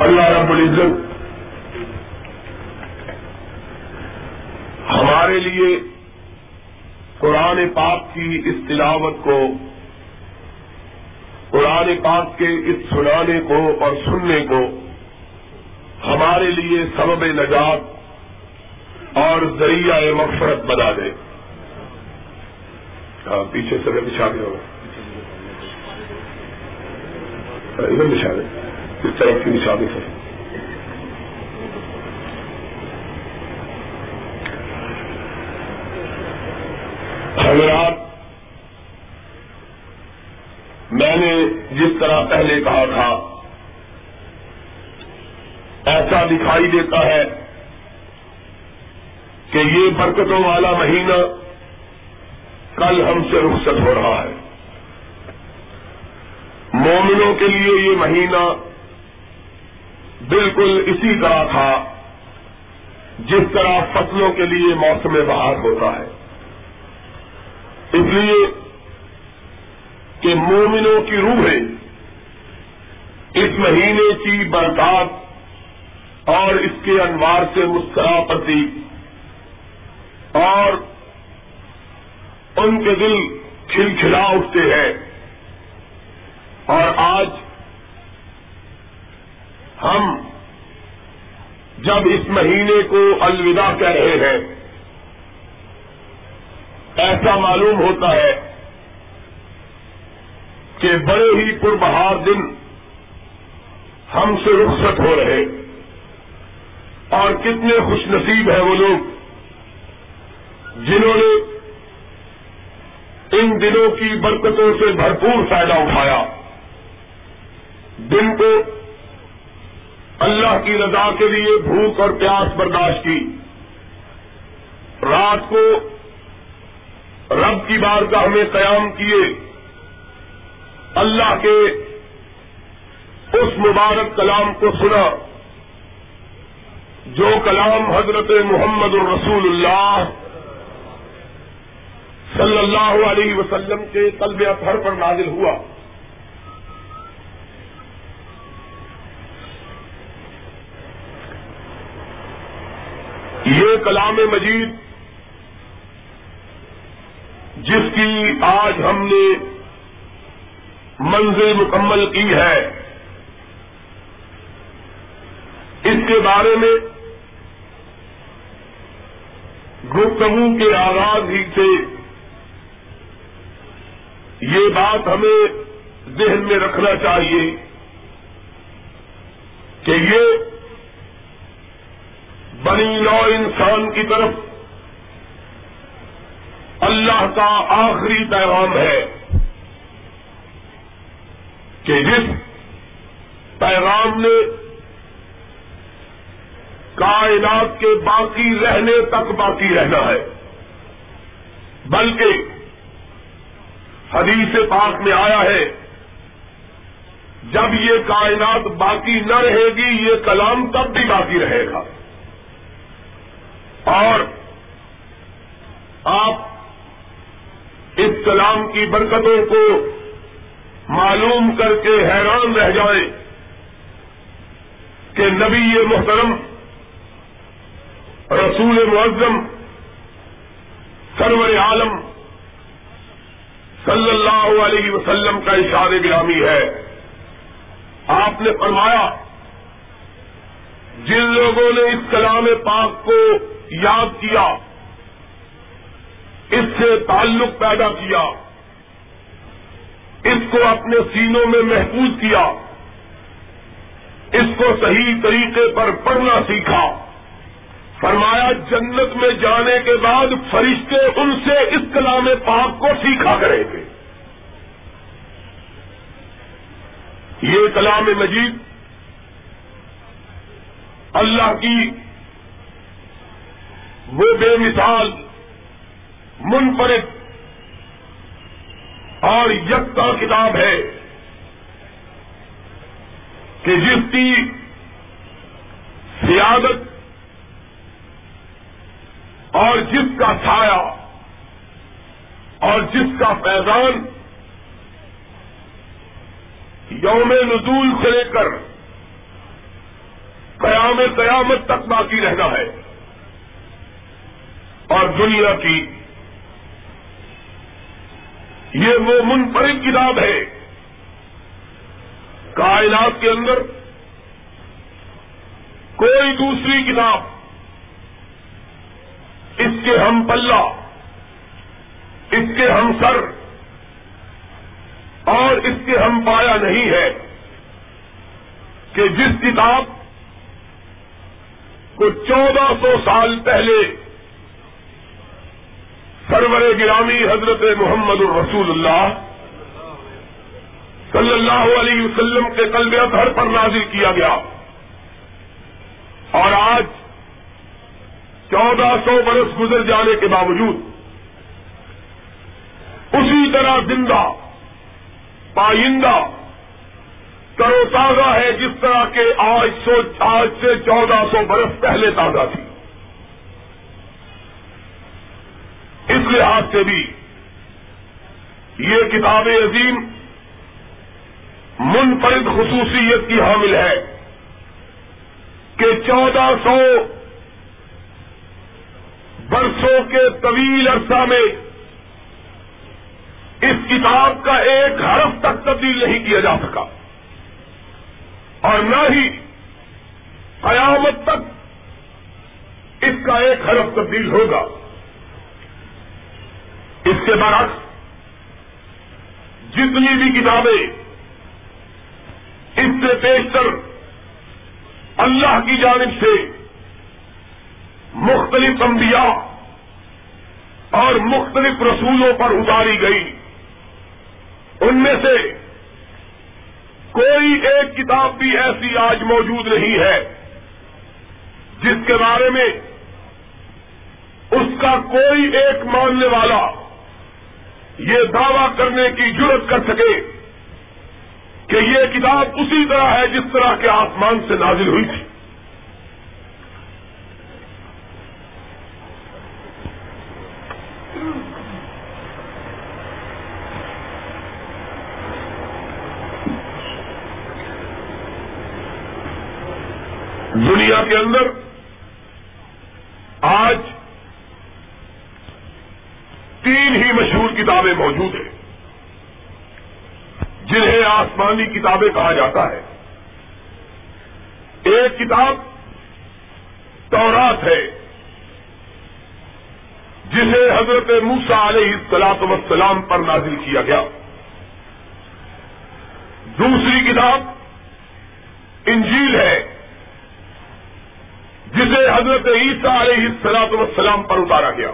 اللہ رب العزت ہمارے لیے قرآن پاک کی اس تلاوت کو، قرآن پاک کے اس سنانے کو اور سننے کو ہمارے لیے سبب نجات اور ذریعہ مغفرت بنا دے۔ ہاں، پیچھے سے میں بچھا دیا ہوگا اچھا، ادھر بچھا دیں اس طرف کی نشانی سے حضرات میں نے جس طرح پہلے کہا تھا، ایسا دکھائی دیتا ہے کہ یہ برکتوں والا مہینہ کل ہم سے رخصت ہو رہا ہے۔ مومنوں کے لیے یہ مہینہ بالکل اسی طرح تھا جس طرح فصلوں کے لیے موسم بہار ہوتا ہے۔ اس لیے کہ مومنوں کی روحیں اس مہینے کی برکات اور اس کے انوار سے مسکراپتی اور ان کے دل کھلکھلا اٹھتے ہیں۔ اور آج ہم جب اس مہینے کو الوداع کہہ رہے ہیں، ایسا معلوم ہوتا ہے کہ بڑے ہی پربہار دن ہم سے رخصت ہو رہے اور کتنے خوش نصیب ہیں وہ لوگ جنہوں نے ان دنوں کی برکتوں سے بھرپور فائدہ اٹھایا۔ دن کو اللہ کی رضا کے لیے بھوک اور پیاس برداشت کی۔ رات کو رب کی بار کا ہمیں قیام کیے۔ اللہ کے اس مبارک کلام کو سنا۔ جو کلام حضرت محمد الرسول اللہ صلی اللہ علیہ وسلم کے قلب اطہر پر نازل ہوا۔ یہ کلام مجید جس کی آج ہم نے منزل مکمل کی ہے اس کے بارے میں گفتگو کے آغاز ہی سے یہ بات ہمیں ذہن میں رکھنا چاہیے کہ یہ بنی نو انسان کی طرف اللہ کا آخری پیغام ہے کہ جس پیغام نے کائنات کے باقی رہنے تک باقی رہنا ہے، بلکہ حدیث پاک میں آیا ہے، جب یہ کائنات باقی نہ رہے گی، یہ کلام تب بھی باقی رہے گا۔ اور آپ اس کلام کی برکتوں کو معلوم کر کے حیران رہ جائیں کہ نبی یہ محترم، رسول معظم، سرور عالم صلی اللہ علیہ وسلم کا اشار گرامی ہے۔ آپ نے فرمایا، جن لوگوں نے اس کلام پاک کو یاد کیا، اس سے تعلق پیدا کیا، اس کو اپنے سینوں میں محفوظ کیا، اس کو صحیح طریقے پر پڑھنا سیکھا۔ فرمایا، جنت میں جانے کے بعد فرشتے ان سے اس کلام پاک کو سیکھا کریں گے۔ یہ کلام مجید اللہ کی وہ بے مثال، منفرد اور یکتا کتاب ہے کہ جس کی سیادت اور جس کا چھایا اور جس کا فیضان یوم نزول سے لے کر ایام قیامت تک باقی رہنا ہے۔ اور دنیا کی یہ وہ منفرد کتاب ہے کائنات کے اندر کوئی دوسری کتاب اس کے ہم پلہ، اس کے ہم سر اور اس کے ہم پایا نہیں ہے کہ جس کتاب کو چودہ سو سال پہلے سرور گرامی حضرت محمد الرسول اللہ صلی اللہ علیہ وسلم کے قلب گھر پر نازل کیا گیا۔ اور آج چودہ سو برس گزر جانے کے باوجود اسی طرح زندہ، پائندہ کرو تازہ ہے جس طرح کے آج سو، آج سے چودہ سو برس پہلے تازہ تھی۔ لحاظ سے بھی۔ یہ کتاب عظیم منفرد خصوصیت کی حامل ہے کہ چودہ سو برسوں کے طویل عرصہ میں اس کتاب کا ایک حرف تک تبدیل نہیں کیا جا سکا۔ اور نہ ہی قیامت تک اس کا ایک حرف تبدیل ہوگا۔ اس کے برعکس جتنی بھی کتابیں اس سے پیشتر اللہ کی جانب سے مختلف انبیاء اور مختلف رسولوں پر اتاری گئی، ان میں سے کوئی ایک کتاب بھی ایسی آج موجود نہیں ہے جس کے بارے میں اس کا کوئی ایک ماننے والا یہ دعوی کرنے کی ضرورت کر سکے کہ یہ کتاب اسی طرح ہے جس طرح کے آسمان سے نازل ہوئی تھی۔ دنیا کے اندر آج تین ہی مشہور کتابیں موجود ہیں، جنہیں آسمانی کتابیں کہا جاتا ہے۔ ایک کتاب تورات ہے جسے حضرت موسا علیہ السلاط وسلام پر نازل کیا گیا۔ دوسری کتاب انجیل ہے، جسے حضرت عیسیٰ علیہ السلاط وسلام پر اتارا گیا۔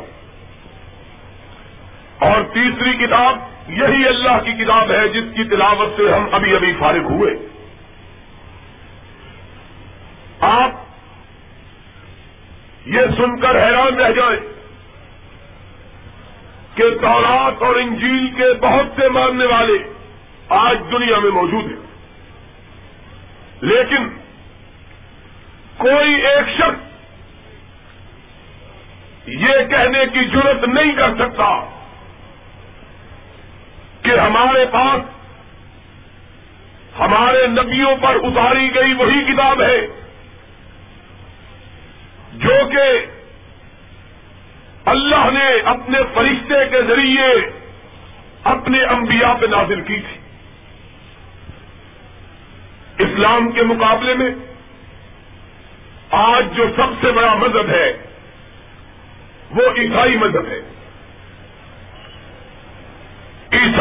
اور تیسری کتاب یہی اللہ کی کتاب ہے جس کی تلاوت سے ہم ابھی ابھی فارغ ہوئے۔ آپ یہ سن کر حیران رہ جائیں کہ تورات اور انجیل کے بہت سے ماننے والے آج دنیا میں موجود ہیں۔ لیکن کوئی ایک شخص یہ کہنے کی ضرورت نہیں کر سکتا کہ hamaare پاس ہمارے نبیوں پر اتاری گئی وہی کتاب ہے جو کہ اللہ نے اپنے فرشتے کے ذریعے اپنے انبیاء پہ نازل کی تھی۔ اسلام کے مقابلے میں آج جو سب سے بڑا مذہب ہے وہ عیسائی مذہب ہے۔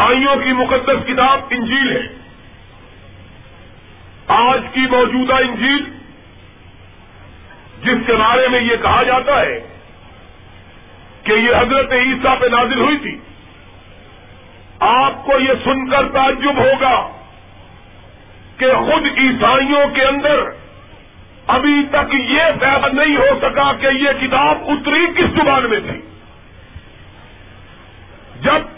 عیسائیوں کی مقدس کتاب انجیل ہے۔ آج کی موجودہ انجیل، جس کے بارے میں یہ کہا جاتا ہے کہ یہ حضرت عیسیٰ پہ نازل ہوئی تھی، آپ کو یہ سن کر تعجب ہوگا کہ خود عیسائیوں کے اندر ابھی تک یہ فیصلہ نہیں ہو سکا کہ یہ کتاب اتری کس زبان میں تھی۔ جب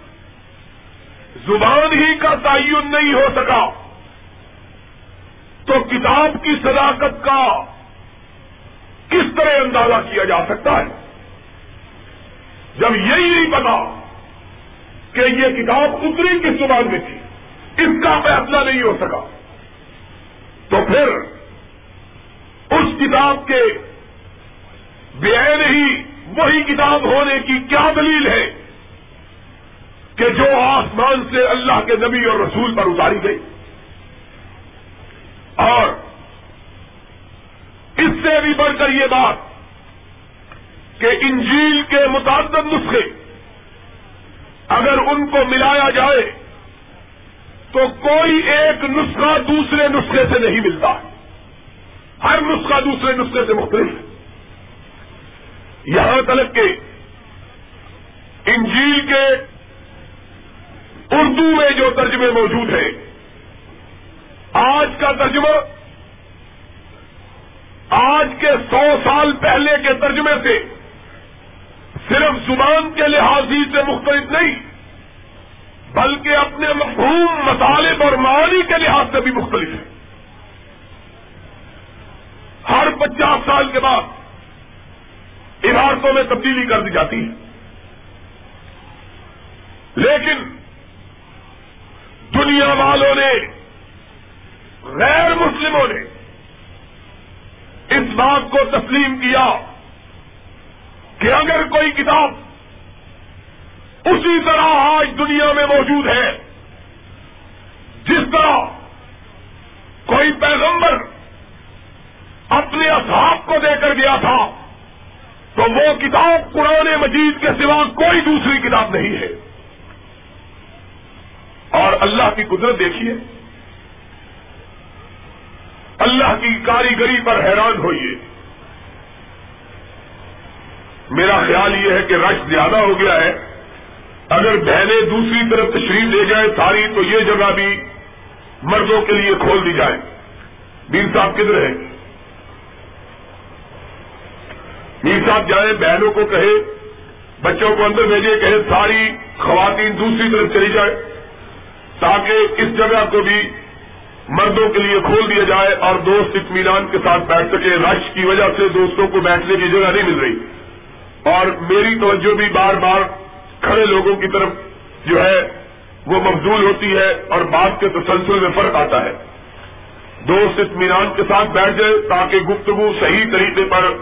زبان ہی کا تعین نہیں ہو سکا۔ تو کتاب کی صداقت کا کس طرح اندازہ کیا جا سکتا ہے؟ جب یہی نہیں پتا کہ یہ کتاب اتری کس زبان میں تھی، اس کا فیصلہ نہیں ہو سکا۔ تو پھر اس اس کتاب کے بے ہی وہی کتاب ہونے کی کیا دلیل ہے؟ کہ جو آسمان سے اللہ کے نبی اور رسول پر اتاری گئی اور اس سے بھی بڑھ کر یہ بات کہ انجیل کے متعدد نسخے اگر ان کو ملایا جائے تو کوئی ایک نسخہ دوسرے نسخے سے نہیں ملتا ہر نسخہ دوسرے نسخے سے مختلف ہے۔ یہاں تلک کے انجیل کے اردو میں جو ترجمے موجود ہیں۔ آج کا ترجمہ آج کے سو سال پہلے کے ترجمے سے صرف زبان کے لحاظ ہی سے مختلف نہیں، بلکہ اپنے مفہوم، مطالب اور معانی کے لحاظ سے بھی مختلف ہے ہر پچاس سال کے بعد عمارتوں میں تبدیلی کر دی جاتی ہے۔ لیکن دنیا والوں نے، غیر مسلموں نے اس بات کو تسلیم کیا کہ اگر کوئی کتاب اسی طرح آج دنیا میں موجود ہے، جس طرح کوئی پیغمبر اپنے اصحاب کو دے کر گیا تھا، تو وہ کتاب قرآن مجید کے سوا کوئی دوسری کتاب نہیں ہے۔ اور اللہ کی قدرت دیکھیے۔ اللہ کی کاریگری پر حیران ہوئیے۔ میرا خیال یہ ہے کہ رش زیادہ ہو گیا ہے۔ اگر بہنیں دوسری طرف تشریف لے جائیں ساری، تو یہ جگہ بھی مردوں کے لیے کھول دی جائے۔ میر صاحب کدھر ہے میر صاحب جائیں، بہنوں کو کہے بچوں کو اندر بھیجے کہے ساری خواتین دوسری طرف چلی جائے تاکہ اس جگہ کو بھی مردوں کے لیے کھول دیا جائے اور دوست اطمینان کے ساتھ بیٹھ سکے۔ رش کی وجہ سے دوستوں کو بیٹھنے کی جگہ نہیں مل رہی۔ اور میری توجہ بھی بار بار کھڑے لوگوں کی طرف جو ہے وہ مبزول ہوتی ہے اور بات کے تسلسل میں فرق آتا ہے۔ دوست اطمینان کے ساتھ بیٹھ جائے تاکہ گفتگو صحیح طریقے پر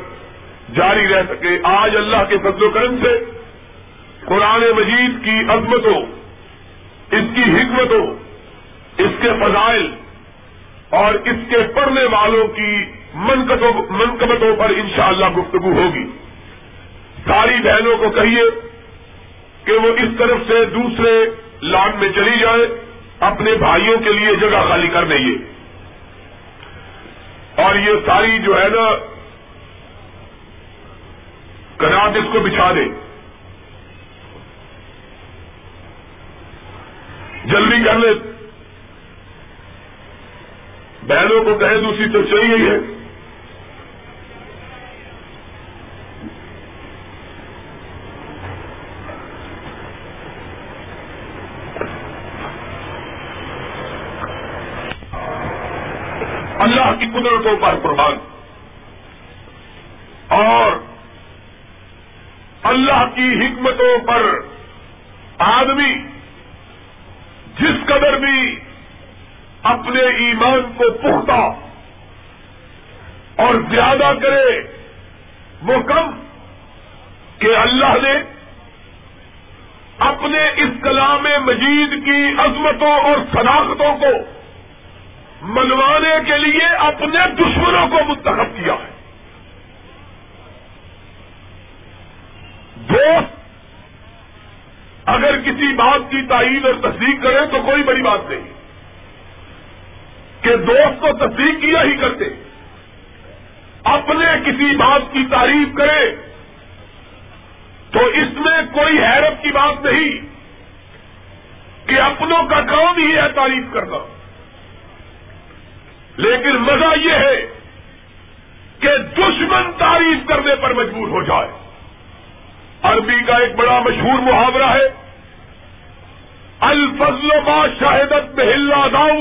جاری رہ سکے۔ آج اللہ کے فضل و کرم سے قرآن مجید کی عظمتوں اس کی حکمتوں، اس کے فضائل اور اس کے پڑھنے والوں کی منقبتوں پر انشاءاللہ گفتگو ہوگی۔ ساری بہنوں کو کہیے کہ وہ اس طرف سے دوسرے لان میں چلی جائے، اپنے بھائیوں کے لیے جگہ خالی کر دیں اور یہ ساری جو ہے نا کنات اس کو بچھا دیں جلدی کر لیں بہنوں کو کہے دوسری طرف چلی گئی ہے۔ اللہ کی قدرتوں پر قربان۔ اور اللہ کی حکمتوں پر آدمی جس قدر بھی اپنے ایمان کو پختہ اور زیادہ کرے، وہ کم کہ اللہ نے اپنے اس کلام مجید کی عظمتوں اور صداقتوں کو منوانے کے لیے اپنے دشمنوں کو منتخب کیا ہے دوست اگر کسی بات کی تائید اور تصدیق کرے تو کوئی بڑی بات نہیں۔ کہ دوست کو تصدیق کیا ہی کرتے۔ اپنے کسی بات کی تعریف کرے تو اس میں کوئی حیرت کی بات نہیں کہ اپنوں کا کام ہی ہے تعریف کرنا۔ لیکن مزہ یہ ہے کہ دشمن تعریف کرنے پر مجبور ہو جائے۔ عربی کا ایک بڑا مشہور محاورہ ہے۔ الفضل با شاہدت بہلا داؤ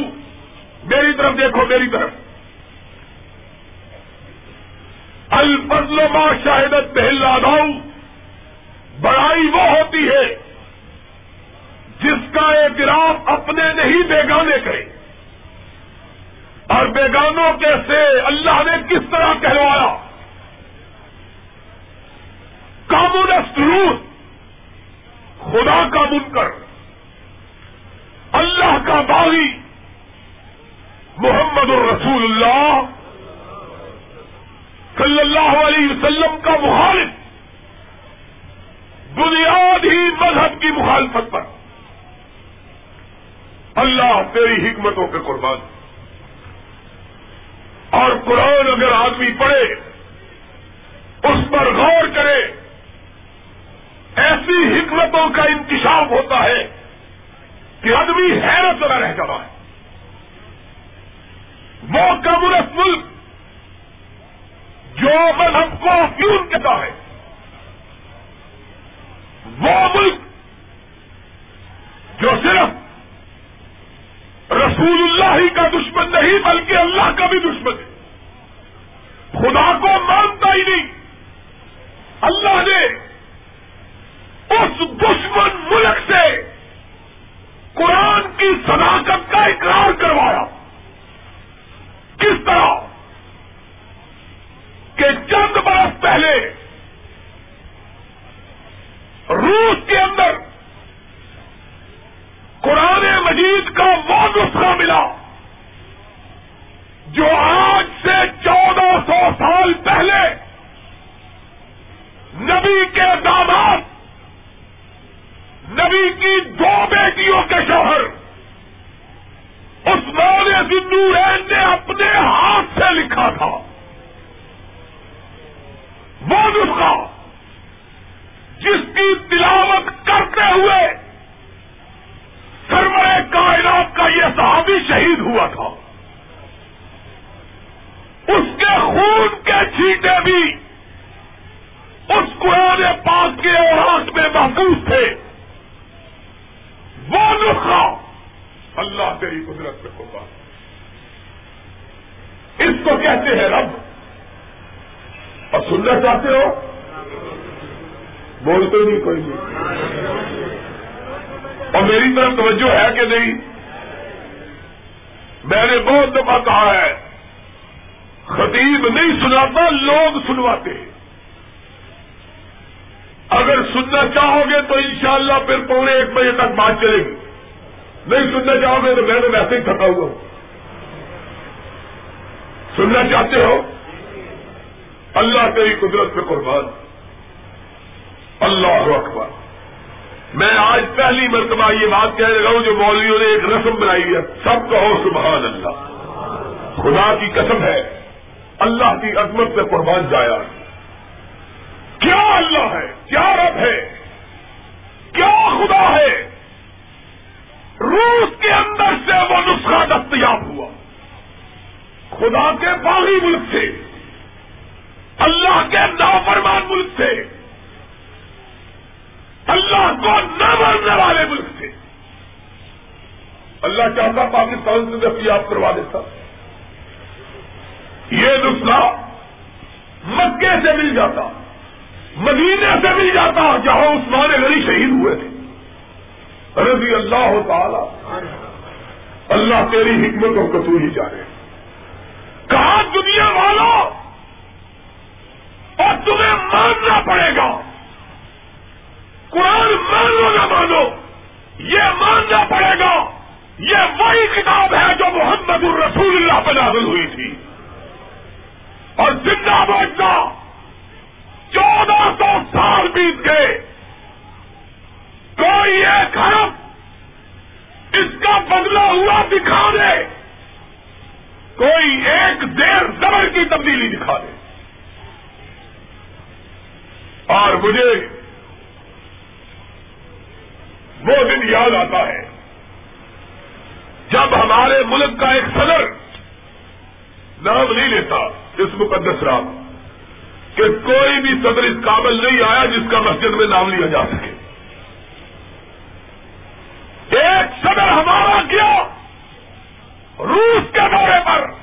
میری طرف دیکھو، میری طرف. الفضل با شاہدت بہلا داؤ بڑائی وہ ہوتی ہے جس کا اعتراف اپنے نہیں بیگانے کرے. اور بیگانوں کے سے اللہ نے کس طرح کہلوایا؟ کامونسٹ روس خدا کا منکر. اللہ کا باغی محمد الرسول اللہ صلی اللہ علیہ وسلم کا مخالف بنیاد ہی مذہب کی مخالفت پر۔ اللہ تیری حکمتوں کے قربان۔ اور قرآن اگر آدمی پڑھے، اس پر غور کرے، ایسی حکمتوں اگر سننا چاہو گے تو انشاءاللہ پھر پونے ایک بجے تک بات چلے گی۔ نہیں سننا چاہو گے تو میں نے ویسے ہی تھکا ہوا ہوں۔ سننا چاہتے ہو؟ اللہ تیری قدرت پہ قربان۔ اللہ اکبر۔ میں آج پہلی مرتبہ یہ بات کہہ رہا ہوں جو مولویوں نے ایک رسم بنائی ہے۔ سب کہو سبحان اللہ خدا کی قسم ہے۔ اللہ کی عظمت سے قربان جایا۔ کیا اللہ ہے؟ کیا رب ہے؟ کیا خدا ہے؟ روس کے اندر سے وہ نسخہ دستیاب ہوا۔ خدا کے باغی ملک سے اللہ کے نافرمان ملک سے اللہ کو نہ مرنے والے ملک سے اللہ چاہتا پاکستان سے دستیاب کروا دیتا۔ یہ نسخہ مکے سے مل جاتا۔ مدینے سے مل جاتا جہاں عثمان غنی شہید ہوئے تھے۔ رضی اللہ تعالی، اللہ تیری حکمتوں کو تو ہی جا رہے کہا، دنیا والوں اور تمہیں ماننا پڑے گا۔ قرآن مانو نہ مانو، یہ ماننا پڑے گا۔ یہ وہی کتاب ہے جو محمد الرسول اللہ پہ نازل ہوئی تھی۔ اور زندہ بچہ چودہ سو سال بیت گئے۔ کوئی ایک حرف اس کا بدلا ہوا دکھا دے۔ کوئی ایک دیر زبر کی تبدیلی دکھا دے۔ اور مجھے وہ دن یاد آتا ہے جب ہمارے ملک کا ایک صدر نام نہیں لیتا، اس مقدس رات۔ کہ کوئی بھی صدر اس قابل نہیں آیا جس کا مسجد میں نام لیا جا سکے۔ ایک صدر ہمارا کیا؟ روس کے دورے پر۔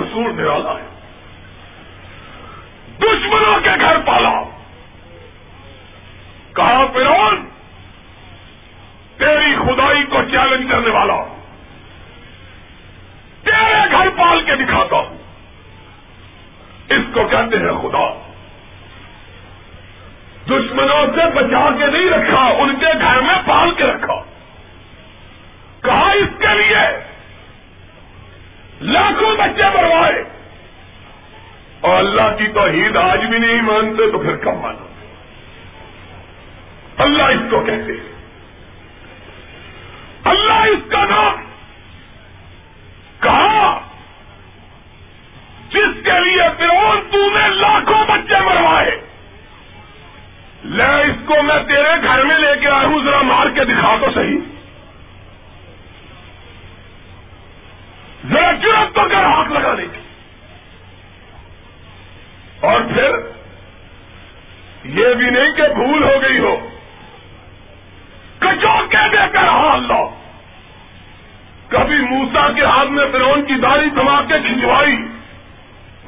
اللہ نرالا ہے۔ دشمنوں کے گھر پالا۔ کہا فرون تیری خدائی کو چیلنج کرنے والا۔ تیرے گھر پال کے دکھاتا ہوں۔ اس کو کہتے ہیں خدا۔ دشمنوں سے بچا کے نہیں رکھا، ان کے گھر میں پال کے رکھا۔ کہا، اس کے لیے لاکھوں بچے بروائے اور اللہ کی توحید آج بھی نہیں مانتے تو پھر کب مانو؟ اللہ اس کو کہتے اللہ اس کا نام کہا جس کے لیے تو نے لاکھوں بچے مروائے لے اس کو میں تیرے گھر میں لے کے آیا ہوں، ذرا مار کے دکھا تو صحیح۔ ذرا جرت تو کر ہاتھ لگانے کی اور پھر یہ بھی نہیں کہ بھول ہو گئی ہو کچو کے دے کر اللہ۔ کبھی موسا کے ہاتھ میں فرون کی داڑھی تھما کے کھنچوائی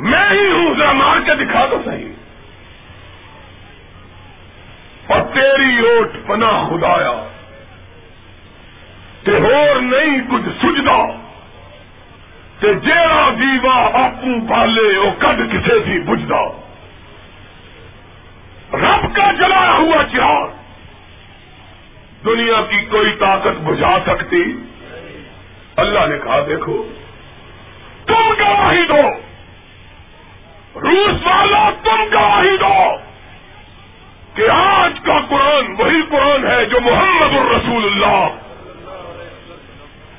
میں ہی ہوں، ذرا مار کے دکھا تو صحیح۔ اور تیری اوٹ پنا خدایا۔ ہور نہیں، کچھ سجدا جیڑا دیوا آپ پالے وہ کد کسے بھی بجدا۔ رب کا جلایا ہوا چراغ دنیا کی کوئی طاقت بجھا سکتی۔ اللہ نے کہا، دیکھو، تم گواہی دو۔ روس والا تم گواہی دو کہ آج کا قرآن وہی قرآن ہے جو محمد الرسول اللہ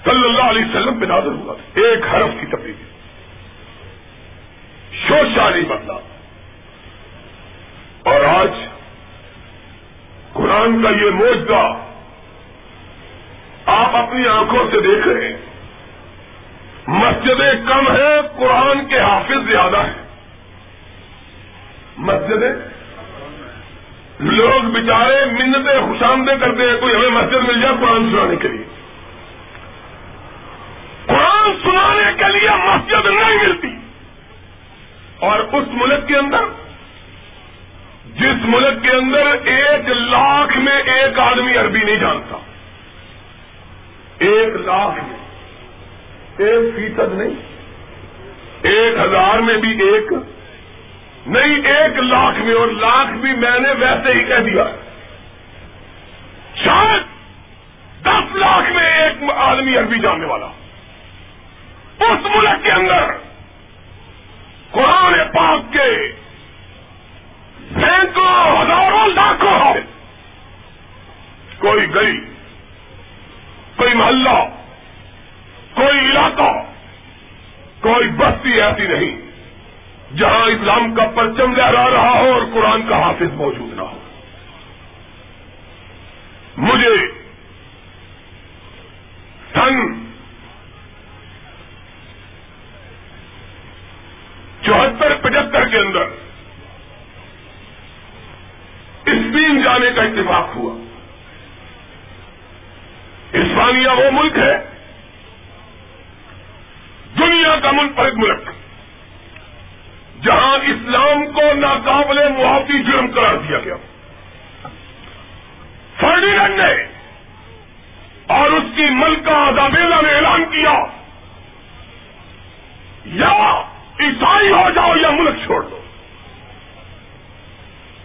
صلی اللہ علیہ وسلم پہ نازل ہوا ایک حرف کی تبدیلی شوشا نہیں بدلا اور آج قرآن کا یہ موجودہ آپ اپنی آنکھوں سے دیکھ رہے ہیں۔ مسجدیں کم ہیں، قرآن کے حافظ زیادہ ہیں۔ مسجدیں؟ لوگ بچارے منتیں خوشامدے کرتے ہیں، کوئی ہمیں مسجد مل جائے قرآن سنانے کے لیے۔ قرآن سنانے کے لیے مسجد نہیں ملتی۔ اور اس ملک کے اندر، جس ملک کے اندر ایک لاکھ میں ایک آدمی عربی نہیں جانتا۔ ایک لاکھ میں۔ ایک فیصد نہیں۔ ایک ہزار میں بھی ایک۔ نہیں، ایک لاکھ میں۔ اور لاکھ بھی میں نے ویسے ہی کہہ دیا۔ شاید دس لاکھ میں ایک آدمی عربی جاننے والا۔ اس ملک کے اندر قرآن پاک کے سینکڑوں ہزاروں لاکھوں کوئی گلی کوئی محلہ، کوئی علاقہ، کوئی بستی ایسی نہیں جہاں اسلام کا پرچم لہرا رہا ہو اور قرآن کا حافظ موجود نہ ہو۔ مجھے سن چوہتر، پچہتر کے اندر۔ اسپین جانے کا اتفاق ہوا۔ اسپانیہ وہ ملک ہے، دنیا کا منفرد ملک، جہاں اسلام کو ناقابل معافی جرم قرار دیا گیا۔ فرڈینڈ نے اور اس کی ملکہ آزابیلا نے اعلان کیا، یا عیسائی ہو جاؤ یا ملک چھوڑ دو۔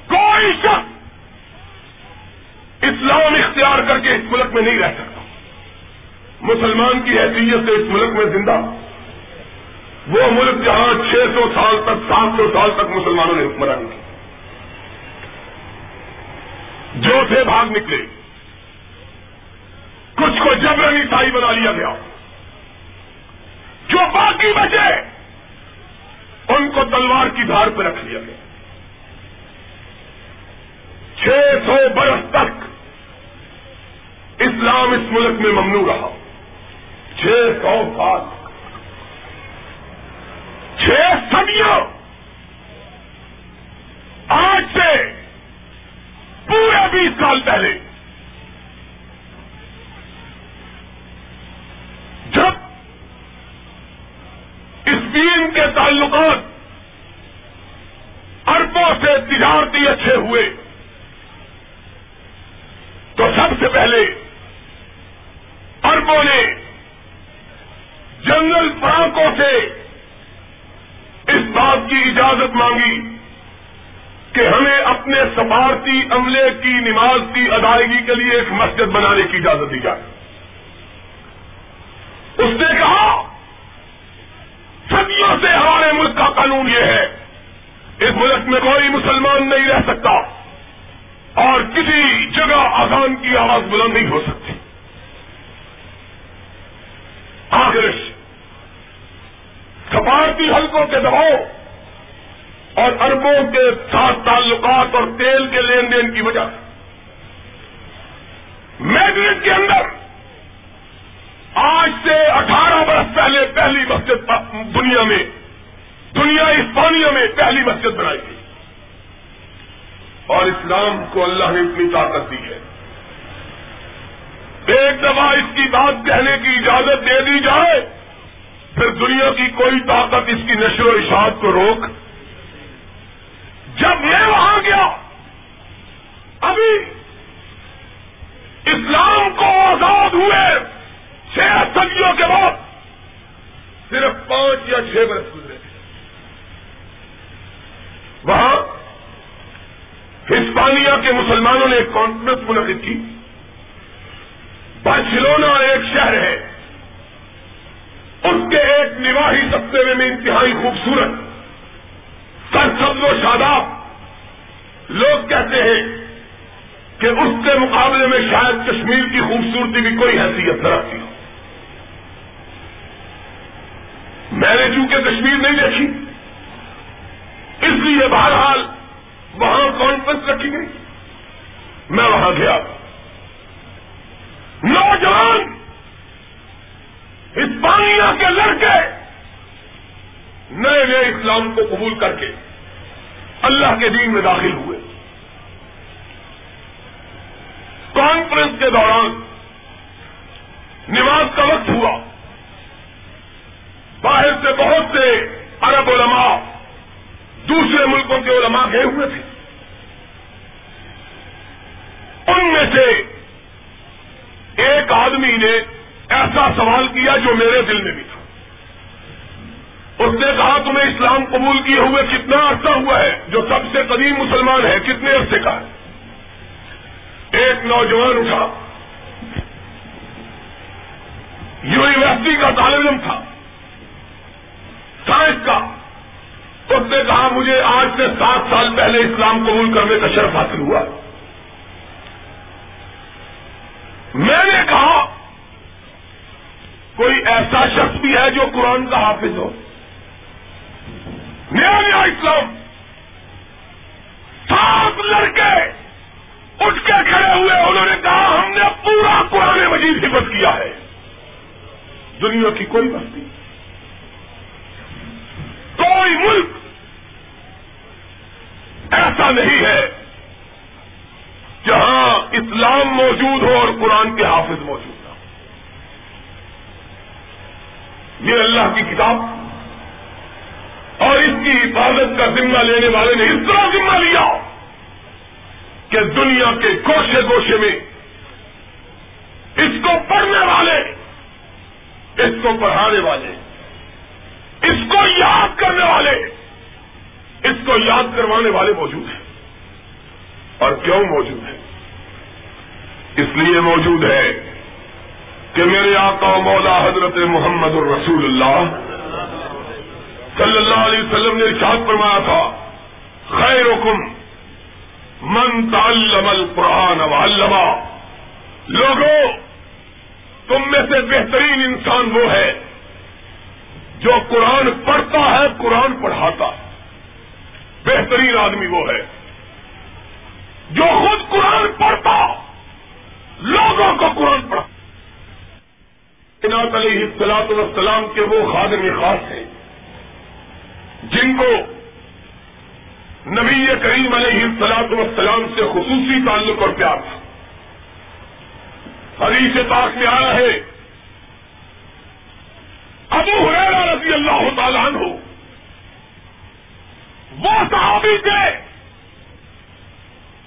کوئی شخص اسلام اختیار کر کے اس ملک میں نہیں رہ سکتا۔ مسلمان کی حیثیت سے اس ملک میں زندہ۔ وہ ملک جہاں چھ سو سال تک، سات سو سال تک مسلمانوں نے حکمرانی کی۔ جو تھے بھاگ نکلے، کچھ کو جبرن عیسائی بنا لیا گیا۔ جو باقی بچے ان کو تلوار کی دھار پہ رکھ لیا گیا۔ چھ سو برس تک اسلام اس ملک میں ممنوع رہا۔ چھ سو سال۔ چھ صدیوں۔ آج سے پورے بیس سال پہلے۔ اسپین کے تعلقات اربوں سے تجارتی اچھے ہوئے۔ تو سب سے پہلے اربوں نے جنگل فرانکوں سے اس بات کی اجازت مانگی کہ ہمیں اپنے سفارتی عملے کی نماز کی ادائیگی کے لیے ایک مسجد بنانے کی اجازت دی جائے۔ اس نے کہا صدیوں سے ہمارے ملک کا قانون یہ ہے، اس ملک میں کوئی مسلمان نہیں رہ سکتا اور کسی جگہ آسان کی آواز بلند نہیں ہو سکتی۔ آخر سفارتی حلقوں کے دباؤ اور اربوں کے ساتھ تعلقات اور تیل کے لین دین کی وجہ سے۔ میڈرڈ کے اندر آج سے اٹھارہ برس پہلے پہلی مسجد دنیا میں، دنیا اسپانیہ میں پہلی مسجد بنائی گئی۔ اور اسلام کو اللہ نے اتنی طاقت دی ہے۔ ایک دفعہ اس کی بات کہنے کی اجازت دے دی جائے، پھر دنیا کی کوئی طاقت اس کی نشر و اشاعت کو روک۔ جب میں وہاں گیا، ابھی اسلام کو آزاد ہوئے۔ چھ صدیوں کے بعد صرف پانچ یا چھ برس گزرے۔ وہاں ہسپانیہ کے مسلمانوں نے ایک کانفرنس منعقد کی۔ بارسلونا ایک شہر ہے۔ اس کے ایک نواحی سبتے میں انتہائی خوبصورت سر سبز و شاداب۔ لوگ کہتے ہیں کہ اس کے مقابلے میں شاید کشمیر کی خوبصورتی کی کوئی حیثیت نہ رکھتی ہو۔ میں نے چونکہ کشمیر نہیں دیکھی، اس لیے بہرحال وہاں کانفرنس رکھی گئی۔ میں وہاں گیا۔ نوجوان اسپانیہ کے لڑکے نئے نئے اسلام کو قبول کر کے اللہ کے دین میں داخل ہوئے۔ کانفرنس کے دوران نماز کا وقت ہوا۔ باہر سے بہت سے عرب علماء دوسرے ملکوں کے علماء گئے ہوئے تھے۔ ان میں سے ایک آدمی نے ایسا سوال کیا جو میرے دل میں بھی تھا۔ اس نے کہا، تمہیں اسلام قبول کیے ہوئے کتنا عرصہ ہوا ہے؟ جو سب سے قدیم مسلمان ہے، کتنے عرصے کا ہے؟ ایک نوجوان اٹھا۔ یونیورسٹی کا طالب علم تھا۔ سائنس کا۔ اس نے کہا، مجھے آج سے سات سال پہلے اسلام قبول کرنے کا شرف حاصل ہوا۔ میں نے کہا، کوئی ایسا شخص بھی ہے جو قرآن کا حافظ ہو۔ نیا نیا اسلام۔ سات لڑکے اٹھ کے کھڑے ہوئے، انہوں نے کہا، ہم نے پورا قرآن مجید حفظ کیا ہے۔ دنیا کی کوئی بستی کوئی ملک ایسا نہیں ہے جہاں اسلام موجود ہو اور قرآن کے حافظ موجود نہ یہ اللہ کی کتاب اور اس کی حفاظت کا ذمہ لینے والے نے اس طرح ذمہ لیا کہ دنیا کے گوشے گوشے میں اس کو پڑھنے والے، اس کو پڑھانے والے اس کو یاد کرنے والے، اس کو یاد کروانے والے موجود ہیں۔ اور کیوں موجود ہیں؟ اس لیے موجود ہے کہ میرے آقا مولا حضرت محمد الرسول اللہ صلی اللہ علیہ وسلم نے ارشاد فرمایا تھا خیر حکم من تعلم القرآن وعلما لوگوں تم میں سے بہترین انسان وہ ہے جو قرآن پڑھتا ہے، قرآن پڑھاتا بہترین آدمی وہ ہے۔ جو خود قرآن پڑھتا، لوگوں کو قرآن پڑھا۔ علیہ السلاط والسلام کے وہ خادم خاص ہیں۔ جن کو نبی کریم علیہ السلاط والسلام سے خصوصی تعلق اور پیار تھا۔ حدیث پاک میں آیا ہے ابو حریرہ رضی اللہ تعالیٰ عنہ، وہ صحابی تھے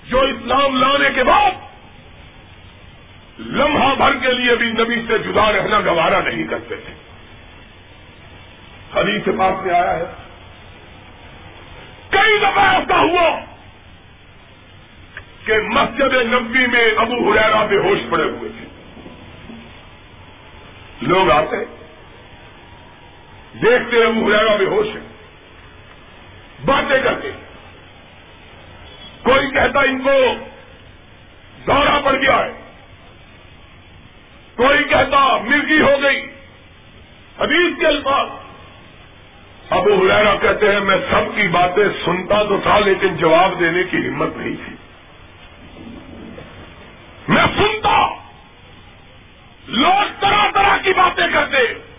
جو اسلام لانے کے بعد لمحہ بھر کے لیے بھی نبی سے جدا رہنا گوارا نہیں کرتے تھے۔ حدیث پاک میں آیا ہے۔ کئی دفعہ ایسا ہوا کہ مسجد نبی میں ابو حریرا بے ہوش پڑے ہوئے تھے۔ لوگ آتے دیکھتے ابو حریرا بے ہوش ہے۔ باتیں کرتے۔ کوئی کہتا ان کو دورہ پڑ گیا ہے۔ کوئی کہتا مرگی ہو گئی۔ حدیث کے الفاظ۔ ابو حریرا کہتے ہیں، میں سب کی باتیں سنتا تو تھا، لیکن جواب دینے کی ہمت نہیں تھی۔ میں سنتا۔ لوگ طرح طرح کی باتیں کرتے۔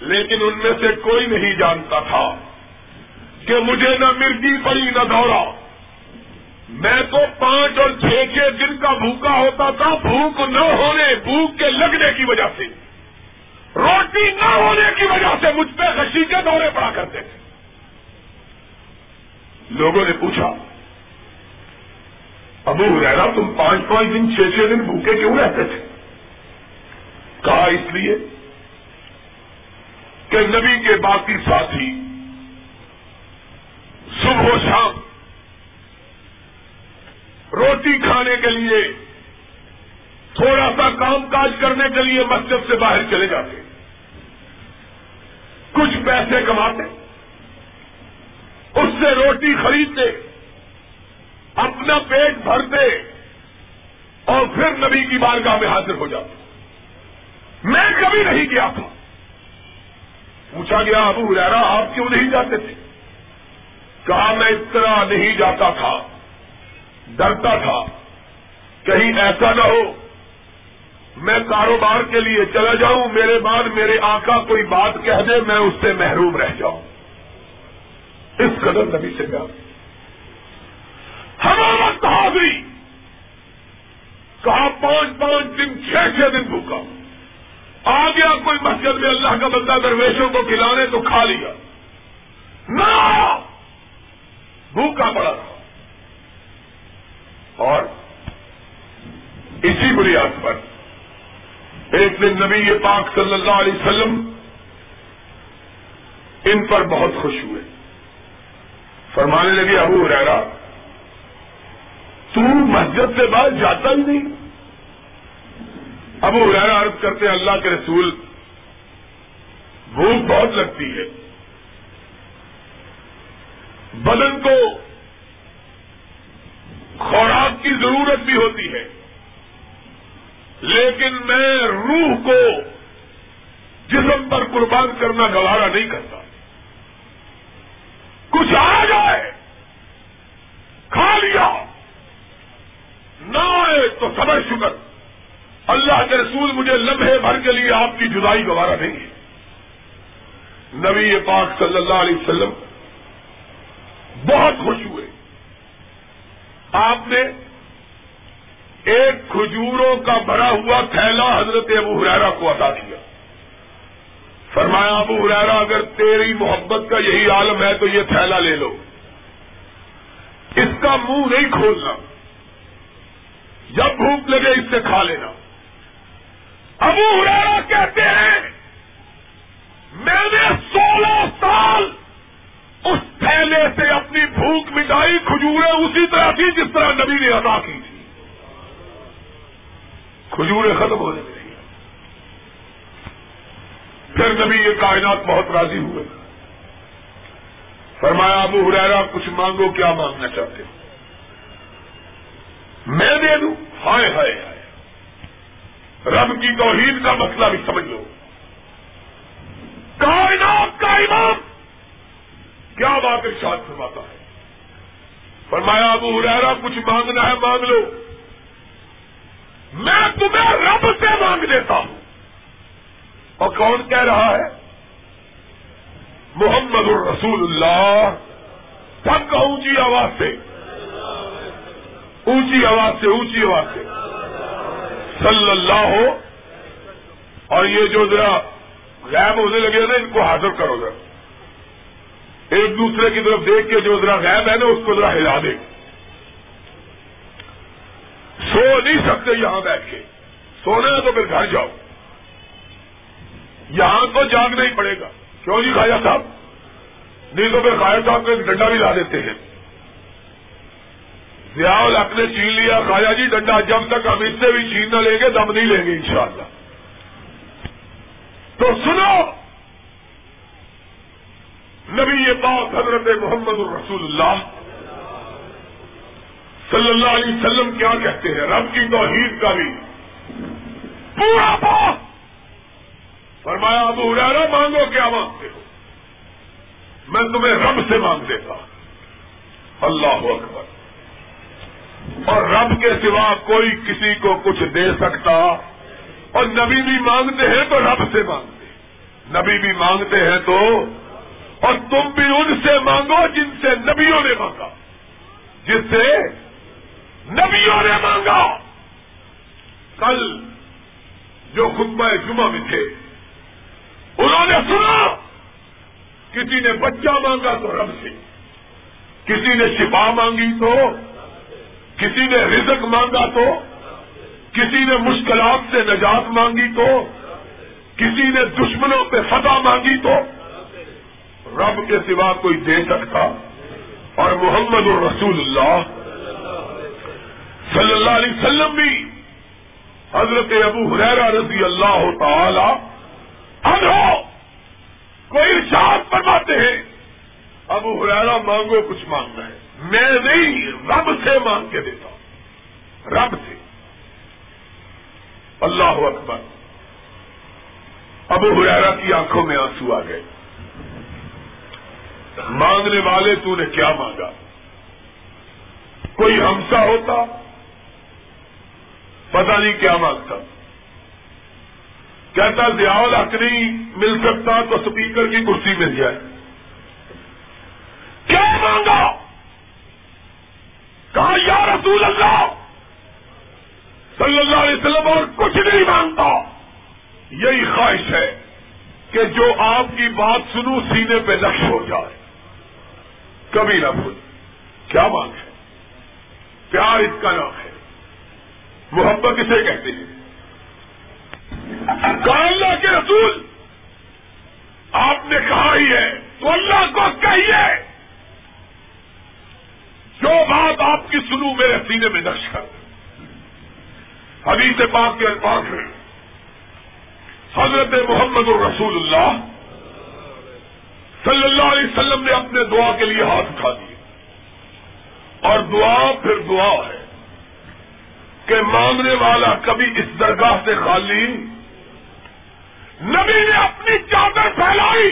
لیکن ان میں سے کوئی نہیں جانتا تھا کہ مجھے نہ مرگی پڑی نہ دورا میں تو پانچ اور چھ چھ دن کا بھوکا ہوتا تھا، بھوک نہ ہونے، بھوک کے لگنے کی وجہ سے۔ روٹی نہ ہونے کی وجہ سے مجھ پہ غشی کے دورے پڑا کرتے تھے۔ لوگوں نے پوچھا، ابو رہنا تم پانچ پانچ دن، چھ چھ دن بھوکے کیوں رہتے تھے؟ کہا، اس لیے کہ نبی کے باقی ساتھی صبح و شام روٹی کھانے کے لیے، تھوڑا سا کام کاج کرنے کے لیے مسجد سے باہر چلے جاتے، کچھ پیسے کماتے، اس سے روٹی خریدتے، اپنا پیٹ بھرتے اور پھر نبی کی بارگاہ میں حاضر ہو جاتے۔ میں کبھی نہیں گیا تھا۔ پوچھا گیا، ابو ہزارا آپ کیوں نہیں جاتے تھے؟ کہا، میں اس طرح نہیں جاتا تھا، ڈرتا تھا۔ کہیں ایسا نہ ہو، میں کاروبار کے لیے چلا جاؤں، میرے بعد میرے آقا کوئی بات کہہ دے، میں اس سے محروم رہ جاؤں۔ اس قدر نبی سے گیا ہمارا حاضری! کہا، پانچ پانچ دن، چھ چھ دن بھوکا آ گیا کوئی مسجد میں اللہ کا بندہ درویشوں کو کھلانے تو کھا لیا۔ نہ بھوکا پڑا تھا۔ اور اسی بنیاد پر ایک دن نبی پاک صلی اللہ علیہ وسلم ان پر بہت خوش ہوئے۔ فرمانے لگے، ابو رہا تو مسجد سے بعد جاتا ہی نہیں۔ ابو رہا عرض کرتے اللہ کے رسول، بھوک بہت لگتی ہے۔ بدن کو خوراک کی ضرورت بھی ہوتی ہے۔ لیکن میں روح کو جسم پر قربان کرنا گوارا نہیں کرتا۔ کچھ آ جائے، کھا لیا، نہ آئے تو صبر شکر۔ اللہ کے رسول مجھے لمحے بھر کے لیے آپ کی جدائی گوارا نہیں ہے نبی پاک صلی اللہ علیہ وسلم بہت خوش ہوئے۔ آپ نے ایک کھجوروں کا بھرا ہوا تھیلا حضرت ابو حرارا کو عطا کیا۔ فرمایا، ابو ہریرا اگر تیری محبت کا یہی عالم ہے تو یہ تھیلا لے لو۔ اس کا منہ نہیں کھولنا۔ جب بھوک لگے اس سے کھا لینا۔ ابو ہریرا کہتے ہیں، میں نے سولہ سال اس تھیلے سے اپنی بھوک مٹائی کھجورے اسی طرح تھی جس طرح نبی نے ادا کی تھی۔ کھجورے ختم ہونے لگی پھر نبی یہ کائنات بہت راضی ہوئے۔ فرمایا، ابو ہریرا کچھ مانگو، کیا مانگنا چاہتے ہو؟ میں دے دوں۔ ہائے ہائے ہائے۔ رب کی توحید کا مسئلہ بھی سمجھ لو کائنات کا امام کیا بات ارشاد فرماتا ہے؟ فرمایا، ابو ہریرا کچھ مانگنا ہے مانگ لو۔ میں تمہیں رب سے مانگ دیتا ہوں۔ اور کون کہہ رہا ہے؟ محمد الرسول اللہ۔ سب کا اونچی آواز سے۔ اونچی آواز سے، اونچی آواز سے۔ صلی اللہ ہو۔ اور یہ جو ذرا غائب ہونے لگے نا، ان کو حاضر کرو ذرا۔ ایک دوسرے کی طرف دیکھ کے جو ذرا غائب ہے نا، اس کو ذرا ہلا دے۔ سو نہیں سکتے یہاں بیٹھ کے۔ سونا ہے تو پھر گھر جاؤ۔ یہاں تو جاگنا ہی پڑے گا۔ کیوں جی خاجا صاحب؟ نہیں تو پھر خاجا صاحب کو ایک ڈنڈا بھی لا دیتے ہیں۔ ضیاء الحق نے چھین لیا خاجا جی ڈنڈا جب تک ہم اس سے بھی چھین نہ لیں گے دم نہیں لیں گے انشاءاللہ۔ تو سنو، نبی یہ بات حضرت محمد الرسول اللہ صلی اللہ علیہ وسلم کیا کہتے ہیں؟ رب کی توحید کا بھی۔ پورا بات فرمایا، ابو ہریرا مانگو کیا مانگتے ہو؟ میں تمہیں رب سے مانگ دیتا اللہ اکبر۔ اور رب کے سوا کوئی کسی کو کچھ دے سکتا۔ اور نبی بھی مانگتے ہیں تو رب سے مانگتے نبی بھی مانگتے ہیں تو اور تم بھی ان سے مانگو جن سے نبیوں نے مانگا۔ جس سے نبیوں نے مانگا۔ کل جو خطبہ جمعہ میں تھے، انہوں نے سنا، کسی نے بچہ مانگا تو رب سے، کسی نے شفا مانگی تو کسی نے رزق مانگا تو، کسی نے مشکلات سے نجات مانگی تو، کسی نے دشمنوں پہ فتح مانگی تو، رب کے سوا کوئی دے سکتا۔ اور محمد الرسول اللہ صلی اللہ علیہ وسلم بھی حضرت ابو حریرا رضی اللہ تعالی کوئی ارشاد فرماتے ہیں، ابو حرارا مانگو کچھ مانگنا ہے۔ میں نہیں رب سے مانگ کے دیتا ہوں۔ رب سے۔ اللہ اکبر۔ ابو حرارا کی آنکھوں میں آنسو آ گئے۔ مانگنے والے تو نے کیا مانگا؟ کوئی ہمسا ہوتا؟ پتہ نہیں کیا مانگتا۔ کہتا، ضیاء حق نہیں مل سکتا تو اسپیکر کی کرسی مل جائے۔ کیا مانگا؟ کہا، یا رسول اللہ! صلی اللہ علیہ وسلم اور کچھ نہیں مانگتا یہی خواہش ہے کہ جو آپ کی بات سنوں، سینے پہ نقش ہو جائے۔ کبھی نہ بھول۔ کیا مانگ ہے؟ پیار اس کا نام ہے۔ محبت کسے کہتے ہیں۔ اللہ کے رسول، آپ نے کہا ہی ہے، تو اللہ کو کہیے۔ جو بات آپ کی سنو میرے سینے میں نقش کر۔ حدیث پاک کے الفاظ ہیں۔ حضرت محمد الرسول اللہ صلی اللہ علیہ وسلم نے اپنے دعا کے لیے ہاتھ اٹھا دیے۔ اور دعا پھر دعا ہے کہ مانگنے والا کبھی اس درگاہ سے خالی نبی نے اپنی چادر پھیلائی۔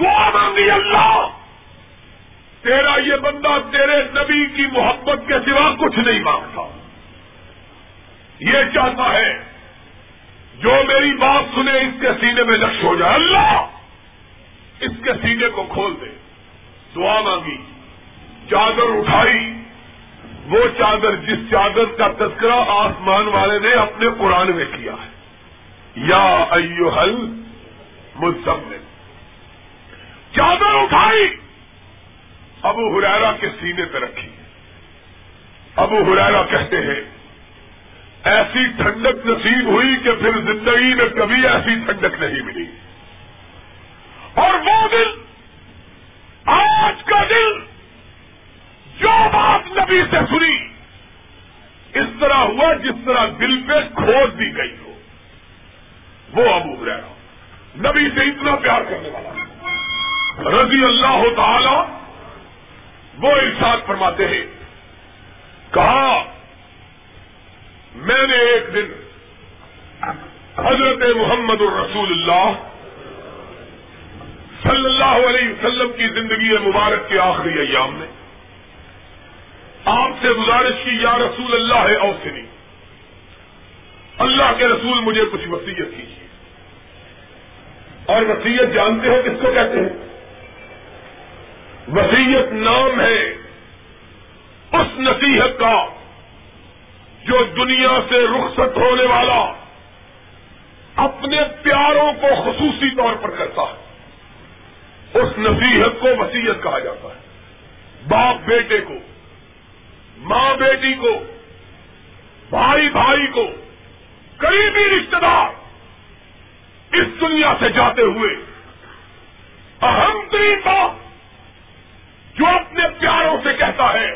دعا مانگی اللہ۔ تیرا یہ بندہ تیرے نبی کی محبت کے سوا کچھ نہیں مانگتا۔ یہ چاہتا ہے جو میری بات سنے اس کے سینے میں لکش ہو جائے۔ اللہ! اس کے سینے کو کھول دے۔ دعا مانگی۔ چادر اٹھائی۔ وہ چادر جس چادر کا تذکرہ آسمان والے نے اپنے قرآن میں کیا ہے۔ یا ایو حل مزم چادر اٹھائی۔ ابو ہریرا کے سینے پہ رکھی۔ ابو ہریرا کہتے ہیں، ایسی ٹھنڈک نصیب ہوئی کہ پھر زندگی میں کبھی ایسی ٹھنڈک نہیں ملی۔ اور وہ دل آج کا دل جو بات نبی سے سنی، اس طرح ہوا جس طرح دل پہ کھود دی گئی ہو۔ وہ ابو ہریرا نبی سے اتنا پیار کرنے والا۔ رضی اللہ تعالی وہ ارشاد فرماتے ہیں، کہا، میں نے ایک دن حضرت محمد الرسول اللہ صلی اللہ علیہ وسلم کی زندگی مبارک کے آخری ایام میں آپ سے گزارش کی، یا رسول اللہ ہے اوسنی اللہ کے رسول مجھے کچھ وسیعت کیجیے۔ اور وسیعت جانتے ہو، کس کو کہتے ہیں؟ وسیعت نام ہے اس نصیحت کا جو دنیا سے رخصت ہونے والا اپنے پیاروں کو خصوصی طور پر کرتا ہے۔ اس نصیحت کو وسیعت کہا جاتا ہے۔ باپ بیٹے کو، ماں بیٹی کو، بھائی بھائی کو، قریبی رشتے دار اس دنیا سے جاتے ہوئے اہم ترین بات جو اپنے پیاروں سے کہتا ہے،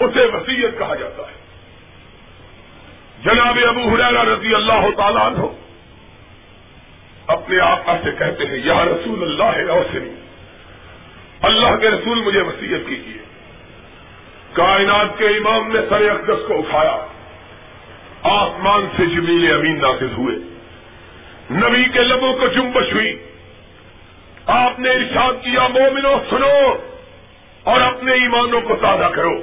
اسے وسیعت کہا جاتا ہے۔ جناب ابو حریرا رضی اللہ تعالیٰ عنہ اپنے آپ سے کہتے ہیں، یا رسول اللہ ہے اللہ کے رسول مجھے وسیعت کیجیے کائنات کے امام نے سر اقدس کو اٹھایا۔ آسمان سے جمیل امین نافذ ہوئے۔ نبی کے لبوں کو جنبش ہوئی۔ آپ نے ارشاد کیا مومنو سنو اور اپنے ایمانوں کو تازہ کرو۔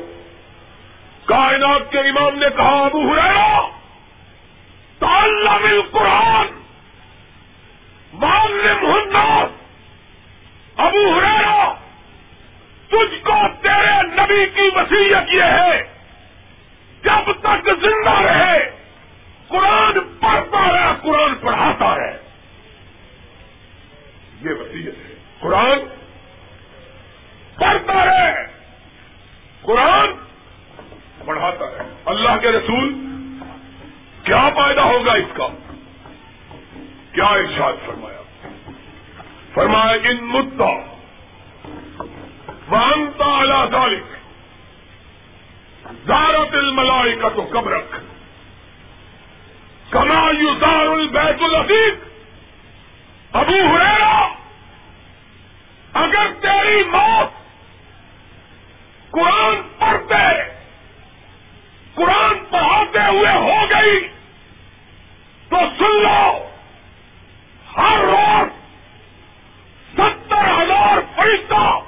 کائنات کے امام نے کہا، ابو ہریرا تعلم القرآن، معلم الناس۔ ابو ہریرا تجھ کو تیرے نبی کی وسیعت یہ ہے، جب تک زندہ رہے، قرآن پڑھتا رہے، قرآن پڑھاتا رہے۔ یہ وسیعت ہے۔ قرآن پڑھتا رہے قرآن پڑھاتا رہے اللہ کے رسول کیا فائدہ ہوگا اس کا؟ کیا ارشاد فرمایا؟ فرمایا، ان مدعا وانتا اعلی ذالک زارت الملائی کا تو کب رکھ کما یوزار البیت العفیق ابو ہریرا اگر تیری موت قرآن پڑھتے، قرآن پڑھاتے ہوئے ہو گئی، تو سن لو، ہر روز ستر ہزار پیسہ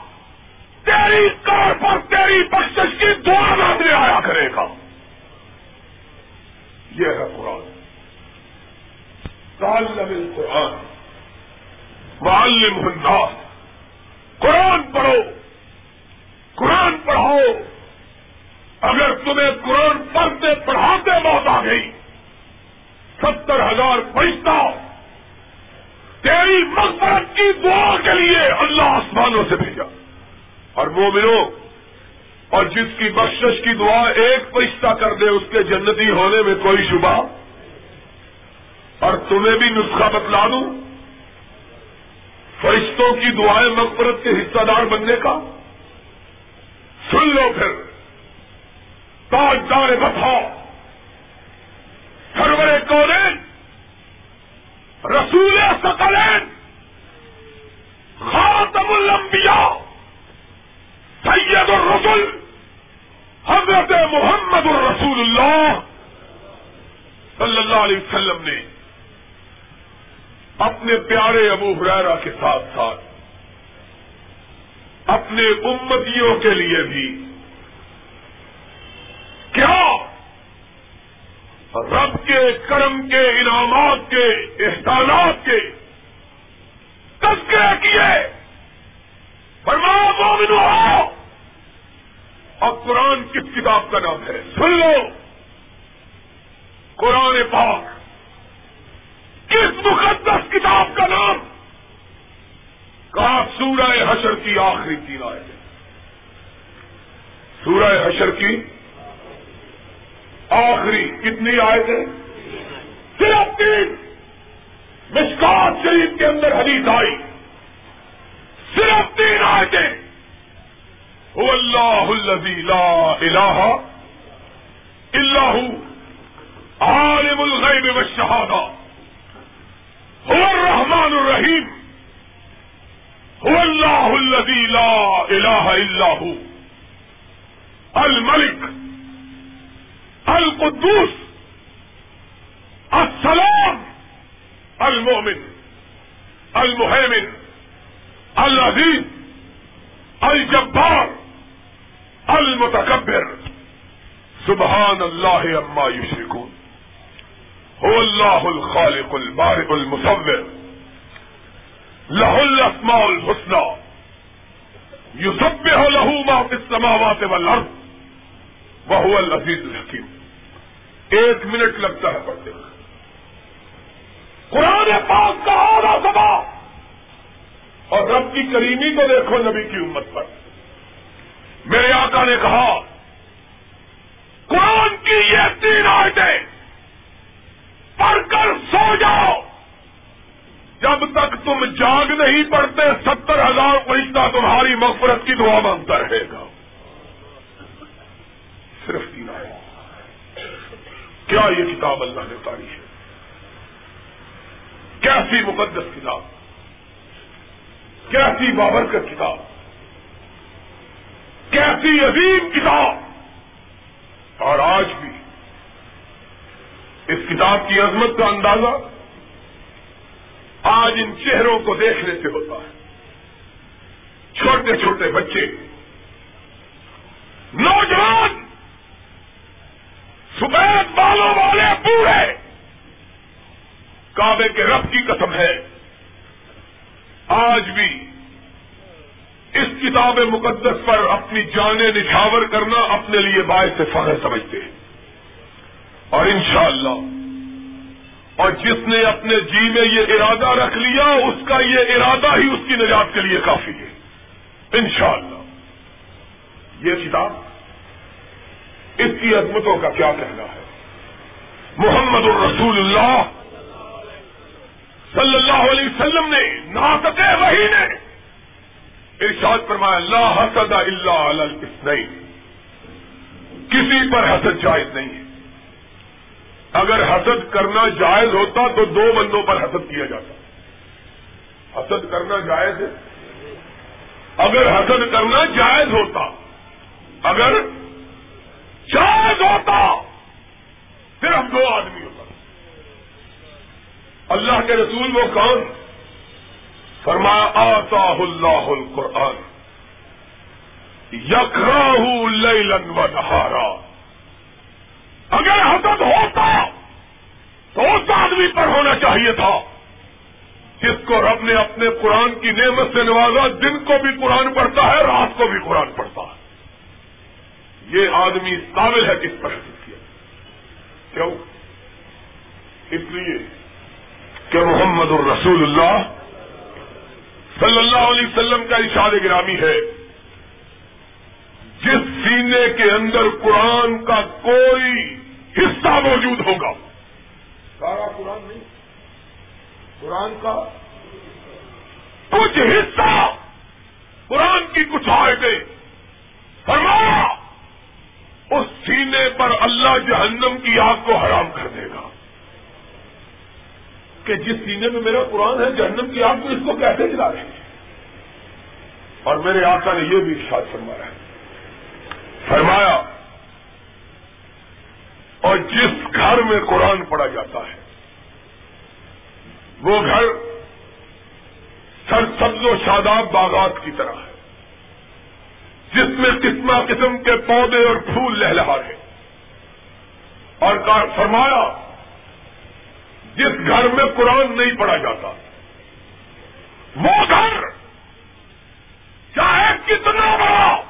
تیری کار پر تیری بخش کی دعا مانگنے آیا کرے گا۔ یہ ہے قرآن۔ قرآن معلم الناس قرآن پڑھو۔ قرآن پڑھاؤ۔ اگر تمہیں قرآن پڑھتے پڑھاتے موت آ گئی، ستر ہزار پیسہ تیری مقصد کی دعا کے لیے اللہ آسمانوں سے بھیجا۔ اور وہ ملو اور جس کی بخشش کی دعا ایک پیشہ کر دے، اس کے جنتی ہونے میں کوئی شبہ۔ اور تمہیں بھی نسخہ بتلا دوں۔ فرشتوں کی دعائیں مغفرت کے حصہ دار بننے کا؟ سن لو پھر۔ تاج دار سرور کولین رسول سکلین خاتم الانبیاء۔ سید الرسل۔ حضرت محمد الرسول اللہ۔ صلی اللہ علیہ وسلم نے اپنے پیارے ابو حریرا کے ساتھ ساتھ، اپنے امتیوں کے لیے بھی۔ کیا؟ رب کے کرم کے، انعامات کے، احسانات کے۔ تذکرے کیے۔ فرمایا، مومن ہو۔ اور قرآن کس کتاب کا نام ہے؟ سن لو۔ قرآن پاک۔ کس مقدس کتاب کا نام؟ کہا سورہ حشر کی آخری تین آئے سورہ حشر کی آخری کتنی آئے تھے صرف تین۔ مشکات شریف کے اندر حدیث آئی۔ صرف تین آئے تھے اللہ لا الہ اللہ عالم الغیب والشہادہ۔ هو الرحمن الرحیم. هو اللہ الذي لا الہ الا هو. الملک، القدوس، السلام، المؤمن المهيمن العزيز الجبار المتكبر سبحان الله عما يشركون هو الله الخالق البارئ المصور. له الاسماء الحسنى. يسبح له ما في السماوات والارض وهو العزيز الحكيم. ایک منٹ لگتا ہے پڑھتے قرآن پاک کا آدھا سبا اور رب کی کریمی کو دیکھو نبی کی امت پر. میرے آقا نے کہا، قرآن کی یہ تین آیتیں پڑھ کر سو جاؤ۔ جب تک تم جاگ نہیں پڑتے ستر ہزار فرشتہ تمہاری مغفرت کی دعا مانگتا رہے گا۔ صرف تین کیا یہ کتاب اللہ نے تاری ہے؟ کیسی مقدس کتاب؟ کیسی بابرکت کتاب؟ کیسی عظیم کتاب؟ اور آج کتاب کی عظمت کا اندازہ آج ان چہروں کو دیکھنے سے ہوتا ہے۔ چھوٹے چھوٹے بچے، نوجوان، سفید بالوں والے پورے کعبے کے رب کی قسم ہے۔ آج بھی اس کتاب مقدس پر اپنی جانیں نچھاور کرنا اپنے لیے باعث فخر سمجھتے ہیں۔ اور انشاءاللہ اور جس نے اپنے جی میں یہ ارادہ رکھ لیا، اس کا یہ ارادہ ہی اس کی نجات کے لیے کافی ہے۔ انشاءاللہ۔ یہ کتاب اس کی عظمتوں کا کیا کہنا ہے؟ محمد الرسول اللہ صلی اللہ علیہ وسلم نے، ناطق وہی نے ارشاد فرمایا اللہ حسد اللہ نہیں کسی پر حسد جائز نہیں ہے۔ اگر حسد کرنا جائز ہوتا تو دو بندوں پر حسد کیا جاتا۔ حسد کرنا جائز ہے۔ اگر حسد کرنا جائز ہوتا، اگر جائز ہوتا صرف دو آدمی ہوتا۔ اللہ کے رسول وہ کون؟ فرما آتا اللہ القرآن۔ یکراہ لیلن و نہارا۔ اگر حسد ہوتا تو اس آدمی پر ہونا چاہیے تھا جس کو رب نے اپنے قرآن کی نعمت سے نوازا، دن کو بھی قرآن پڑھتا ہے، رات کو بھی قرآن پڑھتا ہے۔ یہ آدمی قابل ہے کس پر حسد کیا۔ کیوں؟ اس لیے کہ محمد الرسول اللہ صلی اللہ علیہ وسلم کا اشار گرامی ہے۔ جس سینے کے اندر قرآن کا کوئی حصہ موجود ہوگا۔ سارا قرآن نہیں۔ قرآن کا کچھ حصہ قرآن کی کچھ آئے فرمایا اس سینے پر اللہ جہنم کی آگ کو حرام کر دے گا۔ کہ جس سینے میں میرا قرآن ہے جہنم کی آگ کو اس کو کیسے جلا رہے ہیں اور میرے آقا نے یہ بھی ارشاد فرمایا فرمایا اور جس گھر میں قرآن پڑھا جاتا ہے، وہ گھر سر سبز و شاداب باغات کی طرح ہے، جس میں قسم قسم کے پودے اور پھول لہلا رہے اور فرمایا، جس گھر میں قرآن نہیں پڑھا جاتا، وہ گھر چاہے کتنا بڑا،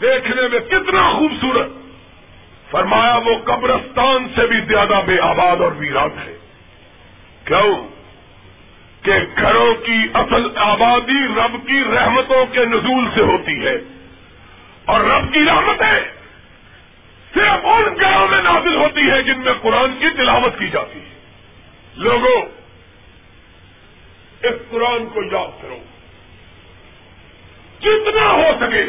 دیکھنے میں کتنا خوبصورت فرمایا وہ قبرستان سے بھی زیادہ بے آباد اور ویران ہے۔ کیوں؟ کہ گھروں کی اصل آبادی رب کی رحمتوں کے نزول سے ہوتی ہے۔ اور رب کی رحمتیں صرف ان گھروں میں نازل ہوتی ہے جن میں قرآن کی تلاوت کی جاتی ہے۔ لوگوں، اس قرآن کو یاد کرو۔ جتنا ہو سکے،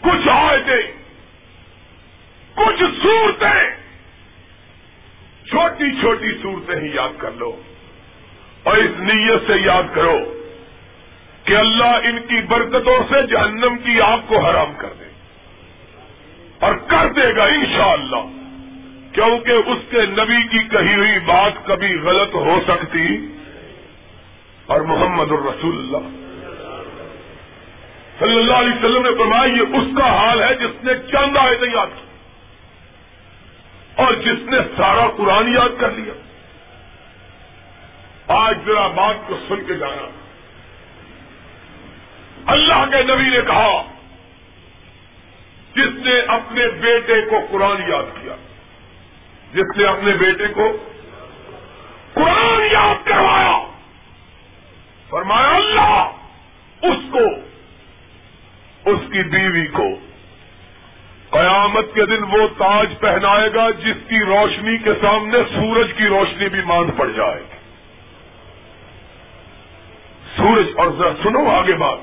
کچھ آئے کچھ صورتیں چھوٹی چھوٹی صورتیں ہی یاد کر لو اور اس نیت سے یاد کرو کہ اللہ ان کی برکتوں سے جہنم کی آگ کو حرام کر دے اور کر دے گا انشاءاللہ، کیونکہ اس کے نبی کی کہی ہوئی بات کبھی غلط ہو سکتی اور محمد الرسول اللہ صلی اللہ علیہ وسلم نے فرمایا، یہ اس کا حال ہے جس نے چند آئے یاد کی۔ اور جس نے سارا قرآن یاد کر لیا۔ آج ذرا بات کو سن کے جانا۔ اللہ کے نبی نے کہا، جس نے اپنے بیٹے کو قرآن یاد کیا۔ جس نے اپنے بیٹے کو قرآن یاد کروایا۔ فرمایا، اللہ اس کو، اس کی بیوی کو قیامت کے دن وہ تاج پہنائے گا جس کی روشنی کے سامنے سورج کی روشنی بھی مان پڑ جائے گی۔ سورج، اور ذرا سنو آگے بات۔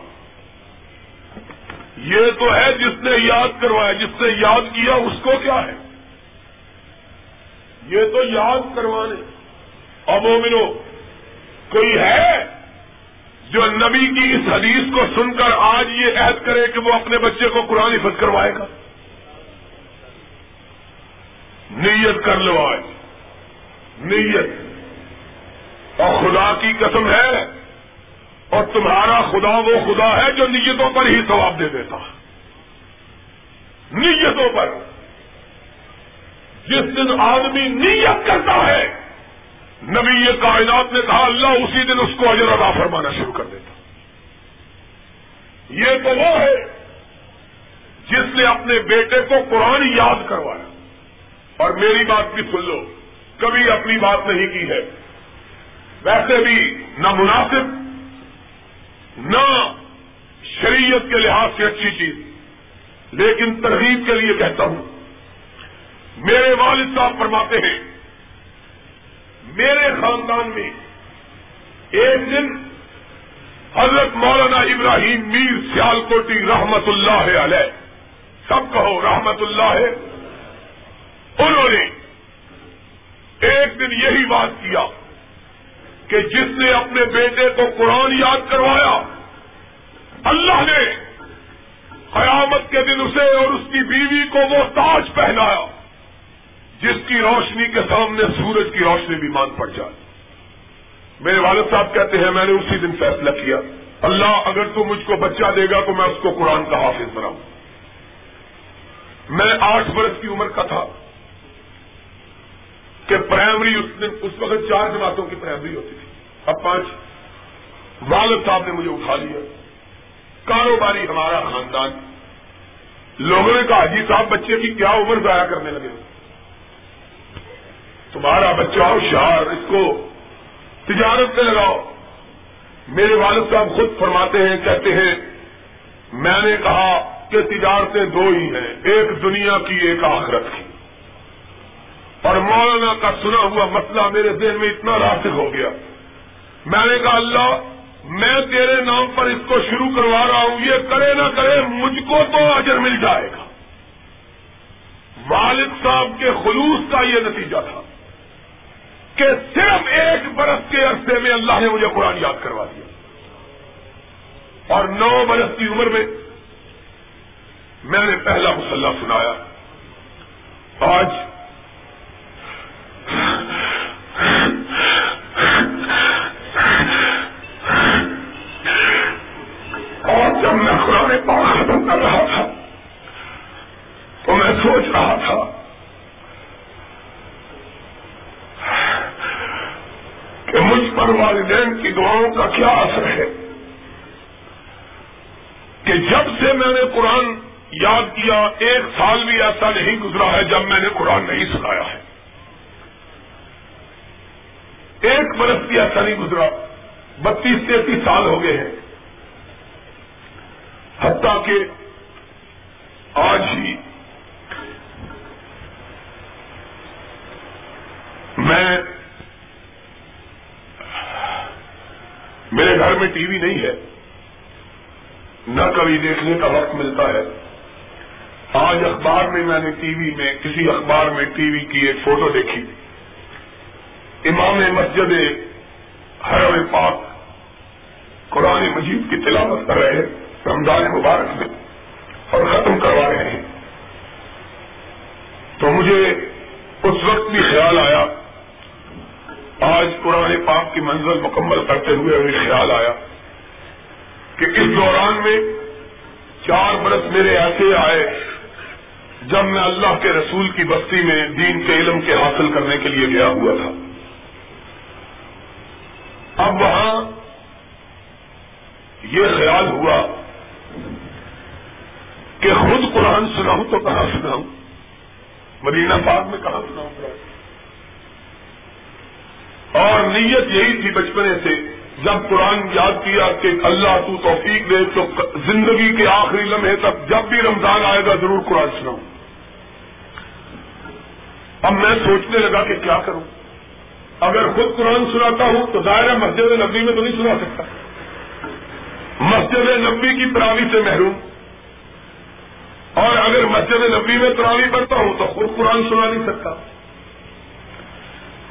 یہ تو ہے جس نے یاد کروایا، جس نے یاد کیا اس کو کیا ہے؟ یہ تو یاد کروانے۔ مومنو، کوئی ہے جو نبی کی اس حدیث کو سن کر آج یہ عہد کرے کہ وہ اپنے بچے کو قرآن حفظ کروائے گا؟ نیت کر لو آج۔ نیت۔ اور خدا کی قسم ہے۔ اور تمہارا خدا وہ خدا ہے جو نیتوں پر ہی ثواب دے دیتا۔ نیتوں پر۔ جس دن آدمی نیت کرتا ہے، نبی یہ کائنات نے کہا، اللہ اسی دن اس کو اجر ادا فرمانا شروع کر دیتا۔ یہ تو وہ ہے جس نے اپنے بیٹے کو قرآن یاد کروایا۔ اور میری بات بھی سن لو، کبھی اپنی بات نہیں کی ہے۔ ویسے بھی نہ مناسب، نہ شریعت کے لحاظ سے اچھی چیز، لیکن ترغیب کے لیے کہتا ہوں۔ میرے والد صاحب فرماتے ہیں، میرے خاندان میں ایک دن حضرت مولانا ابراہیم میر سیال کوٹی رحمت اللہ علیہ، سب کہو رحمت اللہ انہوں نے ایک دن یہی بات کیا کہ جس نے اپنے بیٹے کو قرآن یاد کروایا، اللہ نے قیامت کے دن اسے اور اس کی بیوی کو وہ تاج پہنایا، جس کی روشنی کے سامنے سورج کی روشنی بھی مان پڑ جائے۔ میرے والد صاحب کہتے ہیں، میں نے اسی دن فیصلہ کیا، اللہ اگر تو مجھ کو بچہ دے گا تو میں اس کو قرآن کا حافظ بناؤں۔ میں آٹھ برس کی عمر کا تھا۔ کہ پرائمری اس دن اس وقت چار جماعتوں کی پرائمری ہوتی تھی۔ اب پانچ۔ والد صاحب نے مجھے اٹھا لیا۔ کاروباری ہمارا خاندان۔ لوگوں نے کہا جی صاحب، بچے کی کیا عمر ضائع کرنے لگے تمہارا بچہ ہوشیار، اس کو تجارت پہ لگاؤ۔ میرے والد صاحب خود فرماتے ہیں، کہتے ہیں، میں نے کہا کہ تجارتیں دو ہی ہیں، ایک دنیا کی، ایک آخرت کی۔ اور مولانا کا سنا ہوا مسئلہ میرے ذہن میں اتنا راسک ہو گیا۔ میں نے کہا، اللہ، میں تیرے نام پر اس کو شروع کروا رہا ہوں، یہ کرے نہ کرے مجھ کو تو اجر مل جائے گا۔ والد صاحب کے خلوص کا یہ نتیجہ تھا کہ صرف ایک برس کے عرصے میں اللہ نے مجھے قرآن یاد کروا دیا۔ اور نو برس کی عمر میں میں نے پہلا مسلح سنایا۔ آج اور جب میں قرآن پاک ختم کر رہا تھا، تو میں سوچ رہا تھا، کہ مجھ پر والدین کی دعاؤں کا کیا اثر ہے؟ کہ جب سے میں نے قرآن یاد کیا، ایک سال بھی ایسا نہیں گزرا ہے جب میں نے قرآن نہیں سنایا ہے۔ ایک نہیں گزرا۔ بتیس تینتیس سال ہو گئے ہیں۔ حتیٰ کہ آج ہی میں میرے گھر میں ٹی وی نہیں ہے۔ نہ کبھی دیکھنے کا وقت ملتا ہے۔ آج اخبار میں میں نے ٹی وی میں، کسی اخبار میں ٹی وی کی ایک فوٹو دیکھی۔ امام مسجد حرم پاک، قرآن مجید کی تلاوت کر رہے رمضان مبارک میں، اور ختم کروا رہے ہیں۔ تو مجھے اس وقت بھی خیال آیا، آج قرآن پاک کی منزل مکمل کرتے ہوئے بھی خیال آیا کہ اس دوران میں چار برس میرے ایسے آئے جب میں اللہ کے رسول کی بستی میں دین کے علم کے حاصل کرنے کے لیے گیا ہوا تھا اب وہاں یہ خیال ہوا کہ خود قرآن سناؤں تو کہاں سناؤں؟ مدینہ پاک میں کہاں سناؤں اور نیت یہی تھی بچپنے سے، جب قرآن یاد کیا کہ اللہ تو توفیق دے تو زندگی کے آخری لمحے تک جب بھی رمضان آئے گا ضرور قرآن سناؤں۔ اب میں سوچنے لگا کہ کیا کروں؟ اگر خود قرآن سناتا ہوں تو دائرہ مسجد نبی میں تو نہیں سنا سکتا۔ مسجد نبی کی تراوی سے محروم۔ اور اگر مسجد نبی میں تراوی پڑھتا ہوں تو خود قرآن سنا نہیں سکتا۔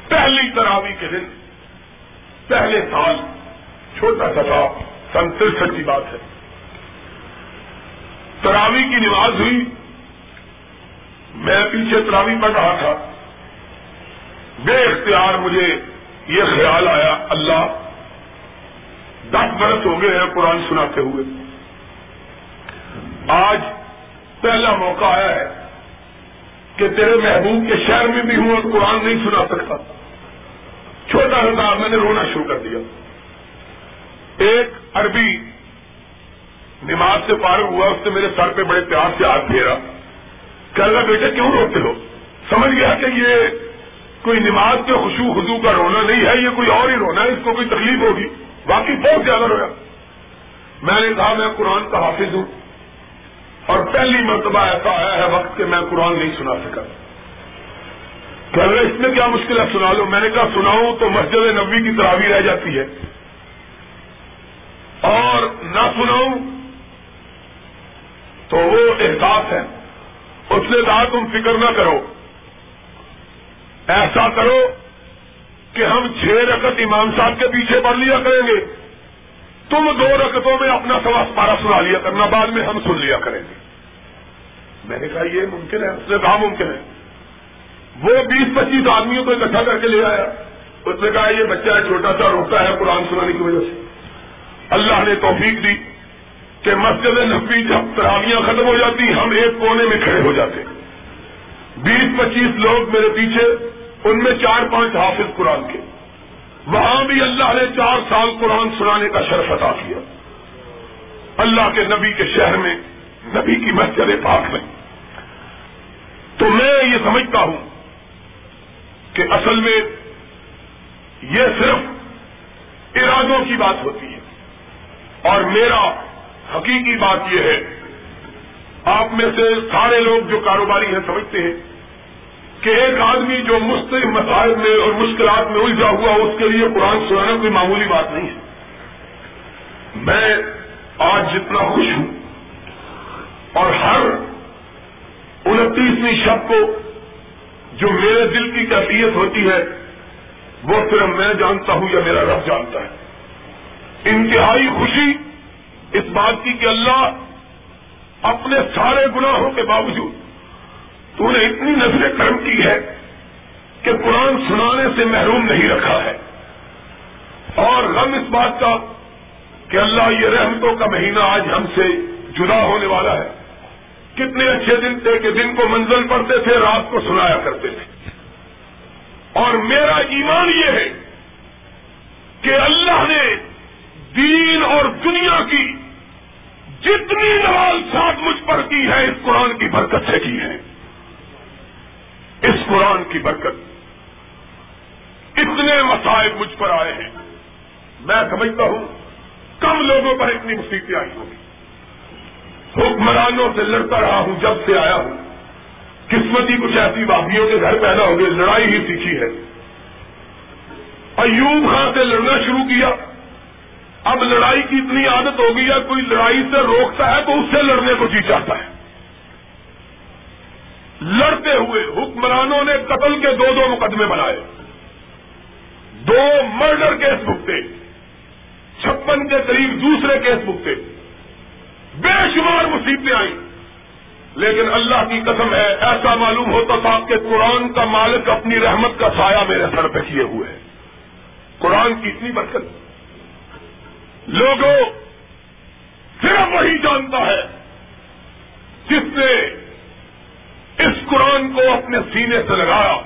پہلی تراوی کے دن، پہلے سال، چھوٹا سا تھا سن ترسٹھ کی بات ہے۔ تراوی کی نماز ہوئی۔ میں پیچھے تراوی پڑھ رہا تھا۔ بے اختیار مجھے یہ خیال آیا، اللہ دس برس ہو گئے ہیں قرآن سناتے ہوئے۔ آج پہلا موقع آیا ہے کہ تیرے محبوب کے شہر میں بھی ہوں اور قرآن نہیں سنا سکتا۔ چھوٹا سا میں نے رونا شروع کر دیا۔ ایک عربی نماز سے فارغ ہوا، اس نے میرے سر پہ بڑے پیار سے ہاتھ پھیرا۔ کہ اللہ بیٹے کیوں روتے ہو؟ سمجھ گیا کہ یہ کوئی نماز کے خوشو خزو کا رونا نہیں ہے، یہ کوئی اور ہی رونا ہے، اس کو کوئی تکلیف ہوگی۔ باقی بہت زیادہ رویا۔ میں نے کہا میں قرآن کا حافظ ہوں اور پہلی مرتبہ ایسا آیا ہے وقت کہ میں قرآن نہیں سنا سکا۔ کہ اس میں کیا مشکل ہے سنا لو میں نے کہا سناؤں تو مسجد نبی کی تراوی رہ جاتی ہے۔ اور نہ سناؤں تو وہ احساس ہے۔ اس نے کہا تم فکر نہ کرو۔ ایسا کرو کہ ہم چھ رکت امام صاحب کے پیچھے پڑھ لیا کریں گے۔ تم دو رکتوں میں اپنا سوا پارا سنا لیا کرنا، بعد میں ہم سن لیا کریں گے۔ میں نے کہا، یہ ممکن ہے، اس نے کہا ممکن ہے۔ وہ بیس پچیس آدمیوں کو اکٹھا کر کے لے آیا۔ اس نے کہا، یہ بچہ چھوٹا سا روکتا ہے قرآن سنانے کی وجہ سے۔ اللہ نے توفیق دی کہ مسجد نبی جب تراویاں ختم ہو جاتی، ہم ایک کونے میں کھڑے ہو جاتے۔ بیس پچیس لوگ میرے پیچھے ان میں چار پانچ حافظ قرآن کے۔ وہاں بھی اللہ نے چار سال قرآن سنانے کا شرف عطا کیا۔ اللہ کے نبی کے شہر میں، نبی کی مسجد پاک میں۔ تو میں یہ سمجھتا ہوں کہ اصل میں یہ صرف ارادوں کی بات ہوتی ہے۔ اور میرا حقیقی بات یہ ہے، آپ میں سے سارے لوگ جو کاروباری ہیں، سمجھتے ہیں۔ کہ ایک آدمی جو مستقل مسائل میں اور مشکلات میں الجھا ہوا اس کے لیے قرآن سنانا کوئی معمولی بات نہیں ہے۔ میں آج جتنا خوش ہوں اور ہر انتیسویں شب کو جو میرے دل کی کیفیت ہوتی ہے، وہ صرف میں جانتا ہوں یا میرا رب جانتا ہے۔ انتہائی خوشی اس بات کی کہ اللہ اپنے سارے گناہوں کے باوجود تو نے اتنی نظر کرم کی ہے کہ قرآن سنانے سے محروم نہیں رکھا ہے۔ اور غم اس بات کا کہ اللہ یہ رحمتوں کا مہینہ آج ہم سے جدا ہونے والا ہے۔ کتنے اچھے دن تھے کہ دن کو منزل پڑتے تھے، رات کو سنایا کرتے تھے۔ اور میرا ایمان یہ ہے کہ اللہ نے دین اور دنیا کی جتنی نواز ساتھ مجھ پر کی ہے، اس قرآن کی برکت سے کی ہے۔ اس قرآن کی برکت۔ اتنے مسائل مجھ پر آئے ہیں۔ میں سمجھتا ہوں کم لوگوں پر اتنی مصیبتیں آئی ہوگی۔ حکمرانوں سے لڑتا رہا ہوں، جب سے آیا ہوں۔ قسمتی کچھ ایسی بابیوں کے گھر پیدا ہو گئے لڑائی ہی سیکھی ہے۔ ایوب خان سے لڑنا شروع کیا۔ اب لڑائی کی اتنی عادت ہو گئی ہے، کوئی لڑائی سے روکتا ہے تو اس سے لڑنے کو جی چاہتا ہے۔ لڑتے ہوئے حکمرانوں نے قتل کے دو دو مقدمے بنائے۔ دو مرڈر کیس بکتے چھپن کے قریب دوسرے کیس بکتے بے شمار مصیبتیں آئیں۔ لیکن اللہ کی قسم ہے، ایسا معلوم ہوتا تھا کہ قرآن کا مالک اپنی رحمت کا سایہ میرے سر پہ کیے ہوئے ہیں قرآن کی اتنی برکت۔ لوگوں، صرف وہی جانتا ہے جس نے اس قرآن کو اپنے سینے سے لگایا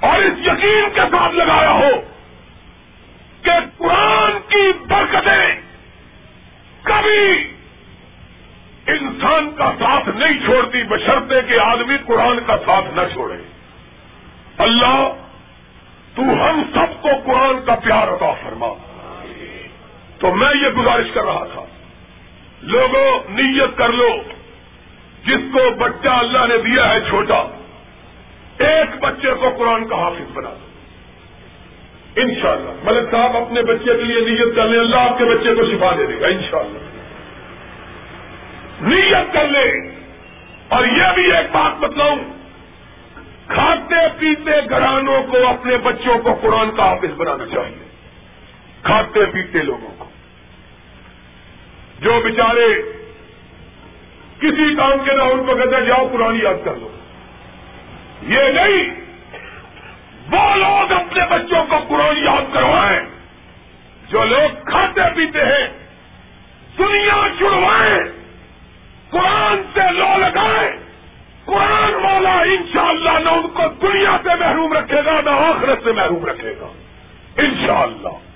اور اس یقین کے ساتھ لگایا ہو کہ قرآن کی برکتیں کبھی انسان کا ساتھ نہیں چھوڑتی، بشرطے کہ آدمی قرآن کا ساتھ نہ چھوڑے۔ اللہ، تو ہم سب کو قرآن کا پیار عطا فرما۔ تو میں یہ گزارش کر رہا تھا لوگوں نیت کر لو۔ جس کو بچہ اللہ نے دیا ہے چھوٹا، ایک بچے کو قرآن کا حافظ بنا دو۔ انشاءاللہ۔ ملک صاحب اپنے بچے کے لیے نیت کر لیں، اللہ آپ کے بچے کو شفا دے دے گا، انشاءاللہ۔ نیت کر لیں۔ اور یہ بھی ایک بات بتلاؤں، کھاتے پیتے گھرانوں کو، اپنے بچوں کو قرآن کا حافظ بنانا چاہیے۔ کھاتے پیتے لوگوں کو۔ جو بیچارے کسی کام کے نہ ان کو کہتے جاؤ قرآن یاد کر لو۔ یہ نہیں۔ وہ لوگ اپنے بچوں کو قرآن یاد کروائیں، جو لوگ کھاتے پیتے ہیں، دنیا چھڑوائیں، قرآن سے لو لگائیں۔ قرآن والا انشاءاللہ نہ ان کو دنیا سے محروم رکھے گا، نہ آخرت سے محروم رکھے گا۔ انشاءاللہ۔